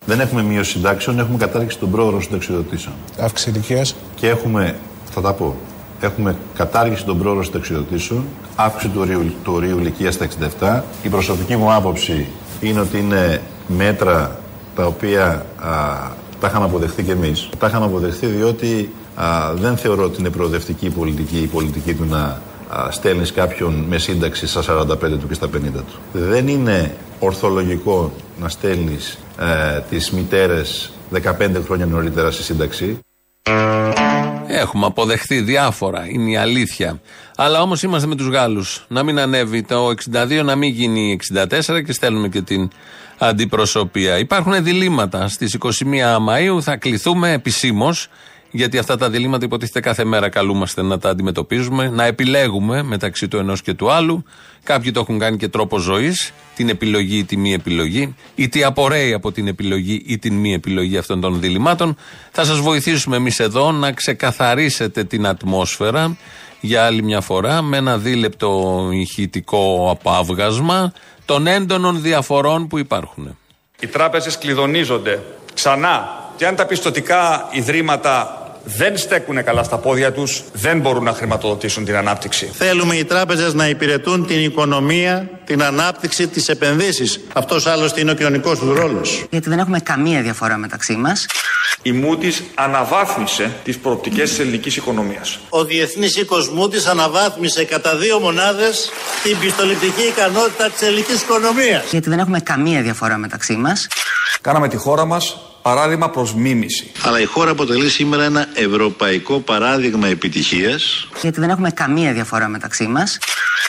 Δεν έχουμε μείωση συντάξεων, έχουμε κατάργηση των πρόωρων συνταξιδοτήσεων. Αύξηση ηλικίας. Και έχουμε, θα τα πω, έχουμε κατάργηση των πρόωρων συνταξιδοτήσεων, αύξηση του ορίου, του ορίου ηλικίας στα 67. Η προσωπική μου άποψη είναι ότι είναι μέτρα τα οποία α, τα είχαμε αποδεχθεί και εμείς. Τα είχαμε αποδεχθεί διότι α, δεν θεωρώ ότι είναι προοδευτική η πολιτική, η πολιτική του να στέλνεις κάποιον με σύνταξη στα 45 του και στα 50 του. Δεν είναι ορθολογικό να στέλνεις ε, τις μητέρες 15 χρόνια νωρίτερα στη σύνταξη; Έχουμε αποδεχθεί διάφορα, είναι η αλήθεια. Αλλά όμως είμαστε με τους Γάλλους. Να μην ανέβει το 62, να μην γίνει 64 και στέλνουμε και την αντιπροσωπεία. Υπάρχουν διλήμματα. Στις 21 Μαου θα κληθούμε επισήμως, γιατί αυτά τα διλήμματα υποτίθεται κάθε μέρα καλούμαστε να τα αντιμετωπίζουμε, να επιλέγουμε μεταξύ του ενός και του άλλου. Κάποιοι το έχουν κάνει και τρόπο ζωής, την επιλογή ή τη μη επιλογή, ή τι απορρέει από την επιλογή ή την μη επιλογή αυτών των διλημάτων. Θα σας βοηθήσουμε εμείς εδώ να ξεκαθαρίσετε την ατμόσφαιρα για άλλη μια φορά με ένα δίλεπτο ηχητικό απάβγασμα των έντονων διαφορών που υπάρχουν. Οι τράπεζες κλειδονίζονται ξανά και αν τα πιστοτικά ιδρύματα δεν στέκουν καλά στα πόδια τους, δεν μπορούν να χρηματοδοτήσουν την ανάπτυξη. Θέλουμε οι τράπεζες να υπηρετούν την οικονομία, την ανάπτυξη, τις επενδύσεις. Αυτός άλλωστε είναι ο κοινωνικός τους ρόλος. Γιατί δεν έχουμε καμία διαφορά μεταξύ μας. Η Moody's αναβάθμισε τις προοπτικές της ελληνικής οικονομίας. Ο Διεθνής Οίκος Μούτης αναβάθμισε κατά δύο μονάδες την πιστοληπτική ικανότητα της ελληνικής οικονομίας. Γιατί δεν έχουμε καμία διαφορά μεταξύ μας. Κάναμε τη χώρα μας παράδειγμα προς μίμηση. Αλλά η χώρα αποτελεί σήμερα ένα ευρωπαϊκό παράδειγμα επιτυχίας. Γιατί δεν έχουμε καμία διαφορά μεταξύ μας.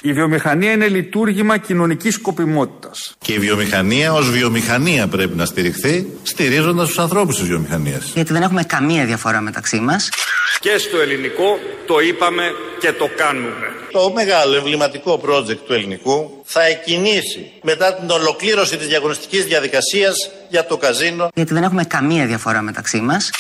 Η βιομηχανία είναι λειτουργήμα κοινωνικής σκοπιμότητας. Και η βιομηχανία ως βιομηχανία πρέπει να στηριχθεί, στηρίζοντας τους ανθρώπους της βιομηχανίας. Γιατί δεν έχουμε καμία διαφορά μεταξύ μας. Και στο ελληνικό το είπαμε και το κάνουμε. Το μεγάλο εμβληματικό project του ελληνικού θα εκκινήσει μετά την ολοκλήρωση της διαγωνιστικής διαδικασίας για το καζίνο. Γιατί δεν έχουμε καμία διαφορά μεταξύ μας.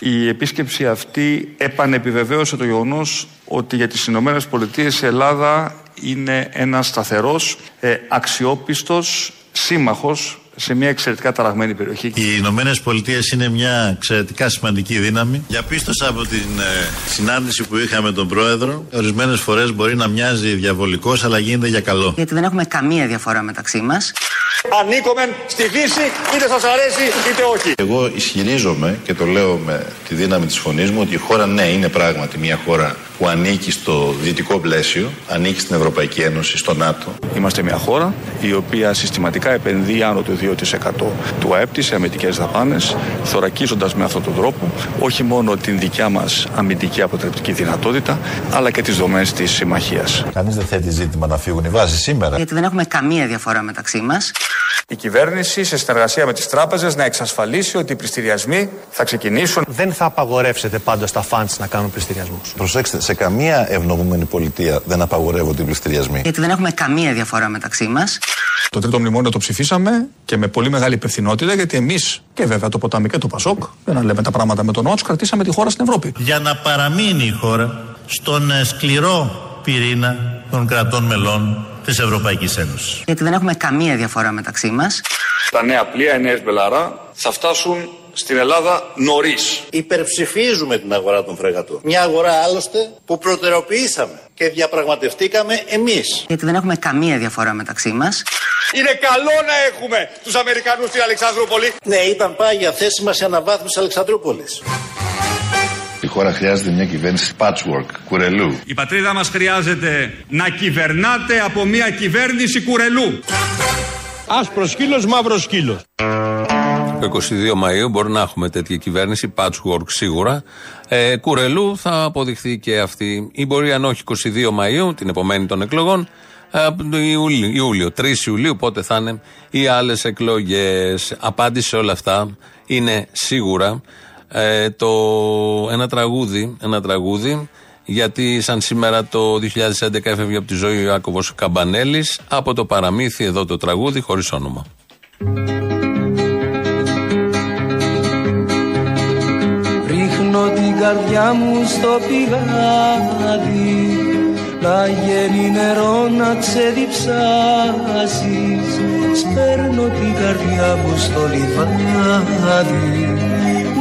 Η επίσκεψη αυτή επανεπιβεβαίωσε το γεγονός ότι για τις Ηνωμένες Πολιτείες η Ελλάδα είναι ένας σταθερός, ε, αξιόπιστος σύμμαχος σε μια εξαιρετικά ταραγμένη περιοχή. Οι Ηνωμένες Πολιτείες είναι μια εξαιρετικά σημαντική δύναμη. Διαπίστωσα από την ε, συνάντηση που είχαμε με τον Πρόεδρο, ορισμένες φορές μπορεί να μοιάζει διαβολικός, αλλά γίνεται για καλό. Γιατί δεν έχουμε καμία διαφορά μεταξύ μας. Ανήκομεν στη Δύση, είτε σας αρέσει είτε όχι. Εγώ ισχυρίζομαι και το λέω με τη δύναμη της φωνής μου ότι η χώρα ναι είναι πράγματι μια χώρα που ανήκει στο δυτικό πλαίσιο, ανήκει στην Ευρωπαϊκή Ένωση, στο ΝΑΤΟ. Είμαστε μια χώρα η οποία συστηματικά επενδύει άνω του 2% του ΑΕΠ της σε αμυντικές δαπάνες, θωρακίζοντας με αυτόν τον τρόπο όχι μόνο την δικιά μας αμυντική αποτρεπτική δυνατότητα, αλλά και τις δομές της συμμαχίας. Κανείς δεν θέτει ζήτημα να φύγουν οι βάσεις σήμερα. Γιατί δεν έχουμε καμία διαφορά μεταξύ μας. Η κυβέρνηση σε συνεργασία με τις τράπεζες να εξασφαλίσει ότι οι πληστηριασμοί θα ξεκινήσουν. Δεν θα απαγορεύσετε πάντα στα φαντς να κάνουν πληστηριασμούς. Προσέξτε, σε καμία ευνομούμενη πολιτεία δεν απαγορεύονται οι πληστηριασμοί. Γιατί δεν έχουμε καμία διαφορά μεταξύ μας. Το τρίτο μνημόνιο το ψηφίσαμε και με πολύ μεγάλη υπευθυνότητα γιατί εμείς και βέβαια το Ποτάμι και το Πασόκ, για να λέμε τα πράγματα με τον όρο, κρατήσαμε τη χώρα στην Ευρώπη. Για να παραμείνει η χώρα στον ε, σκληρό πυρήνα των κρατών μελών της Ευρωπαϊκής Ένωσης. Γιατί δεν έχουμε καμία διαφορά μεταξύ μας. Τα νέα πλοία, οι νέες Μπελαρά, θα φτάσουν στην Ελλάδα νωρίς. Υπερψηφίζουμε την αγορά των φρεγατών. Μια αγορά άλλωστε που προτεραιοποιήσαμε και διαπραγματευτήκαμε εμείς. Γιατί δεν έχουμε καμία διαφορά μεταξύ μας. Είναι καλό να έχουμε τους Αμερικανούς στην Αλεξανδρούπολη. Ναι, ήταν πάγια θέση μας σε αναβάθμιση Αλεξανδρούπολης. Η χώρα χρειάζεται μια κυβέρνηση patchwork, κουρελού. Η πατρίδα μας χρειάζεται να κυβερνάτε από μια κυβέρνηση κουρελού. Άσπρος σκύλος, μαύρος σκύλος. Το 22 Μαΐου μπορεί να έχουμε τέτοια κυβέρνηση, patchwork σίγουρα. Ε, κουρελού θα αποδειχθεί και αυτή. Ή μπορεί αν όχι 22 Μαΐου, την επομένη των εκλογών, από τον Ιούλιο, Ιούλιο, 3 Ιουλίου, πότε θα είναι οι άλλες εκλογές. Απάντηση σε όλα αυτά είναι σίγουρα ε, το, ένα τραγούδι, ένα τραγούδι γιατί σαν σήμερα το 2011 έφευγε από τη ζωή ο Ιάκωβος Καμπανέλης από το παραμύθι εδώ το τραγούδι χωρίς όνομα. Καρδιά μου στο πηγάδι να γίνει νερό να ξεδιψάσεις. Σπέρνω την καρδιά μου στο λιβάδι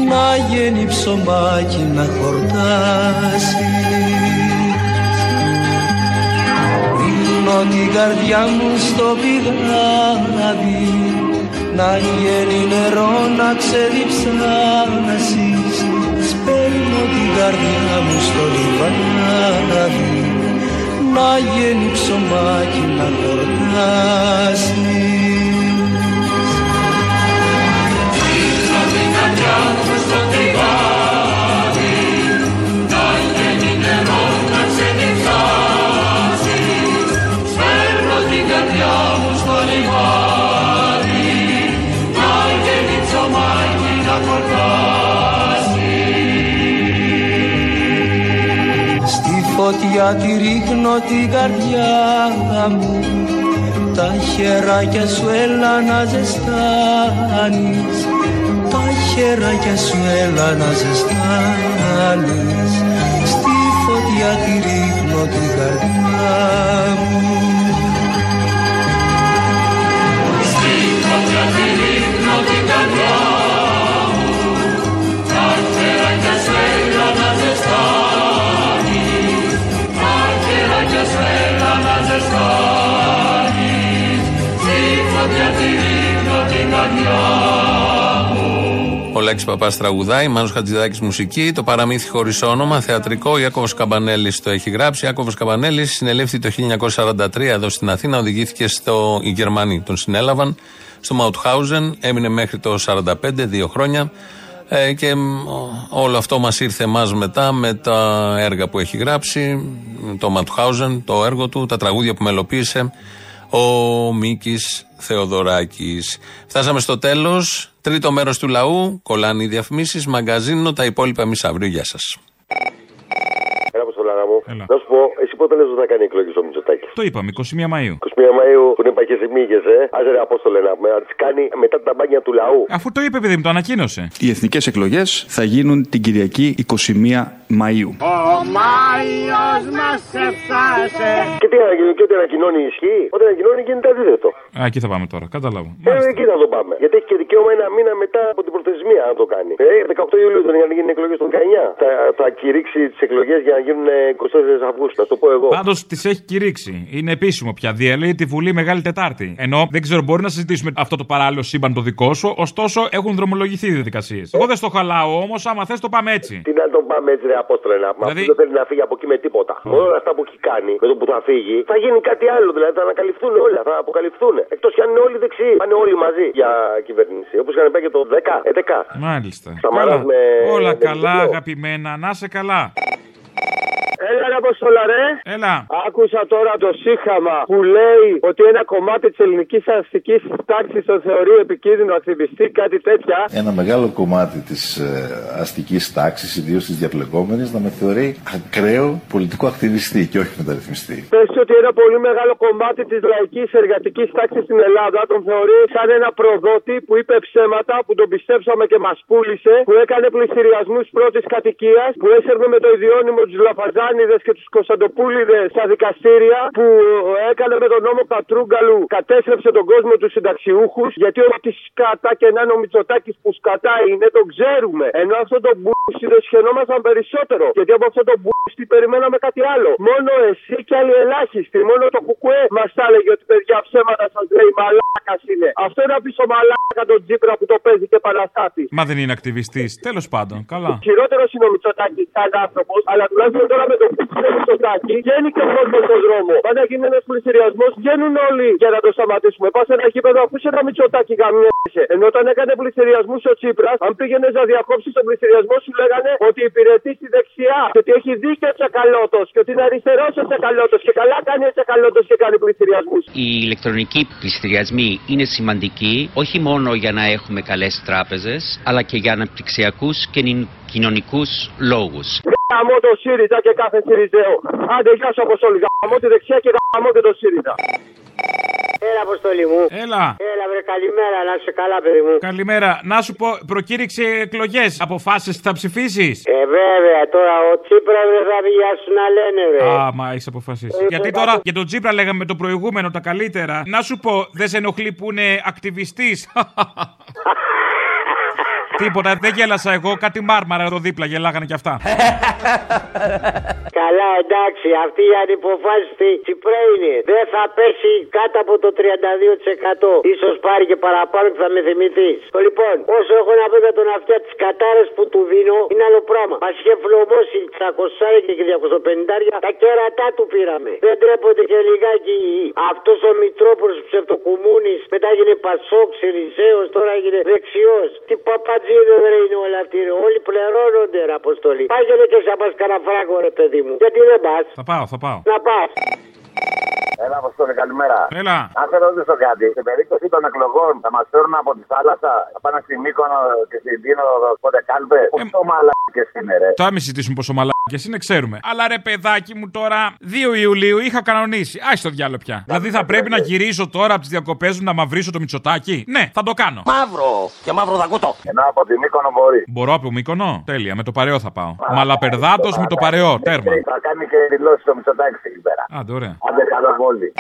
να γίνει ψωμάκι να χορτάσεις. Ρίχνω την καρδιά μου στο πηγάδι να γίνει νερό να ξεδιψάσεις. Σπέρνω την καρδιά μου στο λιβάδι να γίνει ψωμάκι να χορτάσεις φωτιά τη ρίχνω την καρδιά μου. Τα χεράκια σου έλα να ζεστάνεις. Τα χεράκια σου έλα να ζεστάνεις. Στη φωτιά τη ρίχνω την καρδιά μου. Στη φωτιά τη ρίχνω την καρδιά μου Ο Λέξης Παπάς τραγουδάει, Μάνος Χατζηδάκης μουσική, το παραμύθι χωρίς όνομα, θεατρικό. Ιάκωβος Καμπανέλης το έχει γράψει. Ιάκωβος Καμπανέλης συνελήφθη το 1943 εδώ στην Αθήνα, οδηγήθηκε στο. Οι Γερμανοί τον συνέλαβαν στο Μαουτχάουζεν, έμεινε μέχρι το 45, δύο χρόνια. Ε, και μ, όλο αυτό μας ήρθε εμάς μετά με τα έργα που έχει γράψει, το Μαουτχάουζεν, το έργο του, τα τραγούδια που μελοποίησε ο Μίκης Θεοδωράκης. Φτάσαμε στο τέλος, τρίτο μέρος του λαού, κολλάνε οι διαφημίσεις, μαγκαζίνο, τα υπόλοιπα εμείς αύριο. Γεια σας. Έλα, Αποστολάρα μου. Να σου πω, εσύ πότε λες ότι θα κάνει εκλογή στο Μητσοτάκη; Το είπαμε, 21 Μαΐου. 21 Μαΐου που είναι παχεσημίγες, ε. Άσε ρε Απόστολε να πούμε, να τις κάνει μετά τα μπάνια του λαού. Αφού το είπε, παιδί μου, το ανακοίνωσε. Οι εθνικές εκλογές θα γίνουν την Κυριακή 21 Μαΐου. Ο Μάιος μας έφτασε Και τι ανακοινώνει, και ό,τι ανακοινώνει ισχύει. Όταν ανακοινώνει γίνεται αντίθετο. Α, εκεί θα πάμε τώρα, κατάλαβα. Ε, εκεί θα το πάμε. Γιατί έχει και δικαίωμα ένα μήνα μετά από την προθεσμία να το κάνει. Ε, 18 Ιουλίου δεν είχαν γίνει εκλογές το 19. Θα, θα κηρύξει τις εκλογές για να γίνουν 24 Αυγούστου. Να το πω εγώ. Πάντως τις έχει κηρύξει. Είναι επίσημο πια. Διαλύει τη Βουλή Μεγάλη Τετάρτη. Ενώ δεν ξέρω, μπορεί να συζητήσουμε αυτό το παράλληλο σύμπαν το δικό σου. Ωστόσο έχουν δρομολογηθεί οι διαδικασίες. Εγώ δεν στο χαλάω όμως, άμα θες το πάμε έτσι. Τι να το πάμε έτσι, ρε Απόστολε, να πούμε. Δηλαδή- Αυτό δεν θέλει να φύγει από εκεί με τίποτα. Μόνο όλα αυτά που έχει κάνει, με το που θα φύγει, θα γίνει κάτι άλλο. Δηλαδή θα ανακαλυφθούν όλα, θα αποκαλυφθούν. Εκτός κι αν είναι όλοι δεξιοί. Πάνε όλοι μαζί για κυβέρνηση. Όπως είχαν πάει και το 10, 11. Μάλιστα. Σαμαράς Καλά. με- Όλα με καλά, διπλό. αγαπημένα. Να σε καλά. Έλα ρε Αποστολά ρε. Έλα. Άκουσα τώρα το σύγχαμα που λέει ότι ένα κομμάτι της ελληνικής αστικής τάξης τον θεωρεί επικίνδυνο ακτιβιστή, κάτι τέτοια. Ένα μεγάλο κομμάτι της ε, αστικής τάξης, ιδίως της διαπλεκόμενη, να με θεωρεί ακραίο πολιτικό ακτιβιστή και όχι μεταρρυθμιστή. Πες ότι ένα πολύ μεγάλο κομμάτι της λαϊκής εργατικής τάξης στην Ελλάδα τον θεωρεί σαν ένα προδότη που είπε ψέματα, που τον πιστέψαμε και μας πούλησε, που έκανε πληστηριασμού πρώτης κατοικίας, που έσερνε με το ιδιώνυμο του Λαφαζάνιδε και τους Κωνσταντοπούλιδε στα δικαστήρια, που έκανε με τον νόμο Κατρούγκαλου, κατέστρεψε τον κόσμο του συνταξιούχους, γιατί ό,τι σκατά και να είναι ο Μητσοτάκης που σκατά είναι, τον ξέρουμε. Ενώ αυτό το μπούστι δεν σχαινόμασταν περισσότερο. Γιατί από αυτό το μπούστι περιμέναμε κάτι άλλο. Μόνο εσύ και άλλοι ελάχιστοι. Μόνο το κουκουέ μας τα έλεγε ότι παιδιά ψέματα σας λέει μαλάκα είναι. Αυτό είναι να πει στο μαλάκα τον Τζίπρα που το παίζει και παραστάτη. Μα δεν είναι ακτιβιστής. Τέλος πάντων. Καλά. Χειρότερος είναι ο Μητσοτάκης σαν άνθρωπος, αλλά τουλάχιστον τώρα με το κουκουέ Μητσοτάκη βγαίνει και ο κόσμος στον δρόμο. Πάντα γίνει ένας πληστηριασμό, βγαίνουν όλοι για να το σταματήσουμε. Πας σε ένα γήπεδο, ακούσε ένα Μητσοτάκη γαμιέσαι. Ενώ όταν έκανε πληστηριασμού ο Τσίπρας, αν πήγαινε να διακόψει τον πληστηριασμό, σου λέγανε ότι υπηρετεί στη δεξιά. Και ότι έχει δίκιο ο Τσακαλώτος. Και ότι είναι αριστερός ο Τσακαλώτος. Και καλά κάνει ο Τσακαλώτος και κάνει πληστηριασμού. Οι ηλεκτρονικοί πληστηριασμοί είναι σημαντικοί όχι μόνο για να έχουμε καλές τράπεζες, αλλά και για αναπτυξιακούς και νη- κοινωνικούς λόγους. Γαμώ το ΣΥΡΙΖΑ και κάθε ΣΥΡΙΖΑΕΟ. Άντε, γεια σου Αποστόλη. Γαμώ τη δεξιά και γαμώ και το ΣΥΡΙΖΑ. Έλα, Αποστολή μου. Έλα. Έλα, βρε, καλημέρα, να είσαι καλά, παιδί μου. Καλημέρα. Να σου πω, προκήρυξε εκλογές. Αποφάσεις θα ψηφίσεις; Ε, βέβαια, τώρα ο Τσίπρας δεν θα βγει σου να λένε, ρε. Α, μα έχεις αποφασίσει. Γιατί τώρα για τον Τζίπρα λέγαμε το προηγούμενο τα καλύτερα. Να σου πω, δεν σε ενοχλεί που είναι ακτιβιστής; Τίποτα, δεν γέλασα εγώ. Κάτι μάρμαρα εδώ δίπλα γελάγανε κι αυτά. Καλά, εντάξει, αυτή η ανυποφάσιστη Τσιπρέ είναι. Δεν θα πέσει κάτω από το 32%. Ίσως πάρει και παραπάνω και θα με θυμηθείς. Λοιπόν, όσο έχω να πω για τον αυτιά τι κατάρε που του δίνω, είναι άλλο πράγμα. Μας είχε φλωμώσει 300 και 250 τα κέρατά του πήραμε. Δεν τρέπονται και λιγάκι αυτός ο Μητρόπουλο ψευτοκουμούνης. Μετά έγινε Πασόκ, Σιριζέος, τώρα έγινε δεξιός. Τι παπατζίδε δεν είναι όλα αυτοί. ρε. Όλοι πληρώνονται, ρε αποστολή. Πάγαινε και σε μα κανένα φράγκο, ρε παιδί μου. Γιατί δεν πας. Θα πάω, θα πάω. Να πας. Έλα, Αποστόλη, καλημέρα. Έλα. Να σε ρωτήσω κάτι. Σε περίπτωση των εκλογών θα μα φέρουν από τη θάλασσα, θα πάνε στη Μύκονο και στην Τίνο, πότε κάλπες; Ε, Πόσο μαλάκες είναι, ρε; Τώρα μην συζητήσουμε πόσο μαλάκες είναι, ξέρουμε. Αλλά ρε παιδάκι μου τώρα, 2 Ιουλίου είχα κανονίσει. Άι στο διάλογο πια. Δηλαδή θα πρέπει να γυρίσω τώρα από τις διακοπές μου να μαυρίσω το μυτσοτάκι. Ναι, θα το κάνω. Μαύρο και μαύρο δακούτο. Ενώ από τη Μύκονο μπορεί. Μπορώ από Μύκονο; Τέλεια, με το παρεό θα πάω. Μαλαπερδάτος με το παρεό. Τέρμα. Θα κάνει και δηλώσεις το Μητσοτάκη εκεί πέρα. Άντε, ωραία. Άντε, καλό βόλι.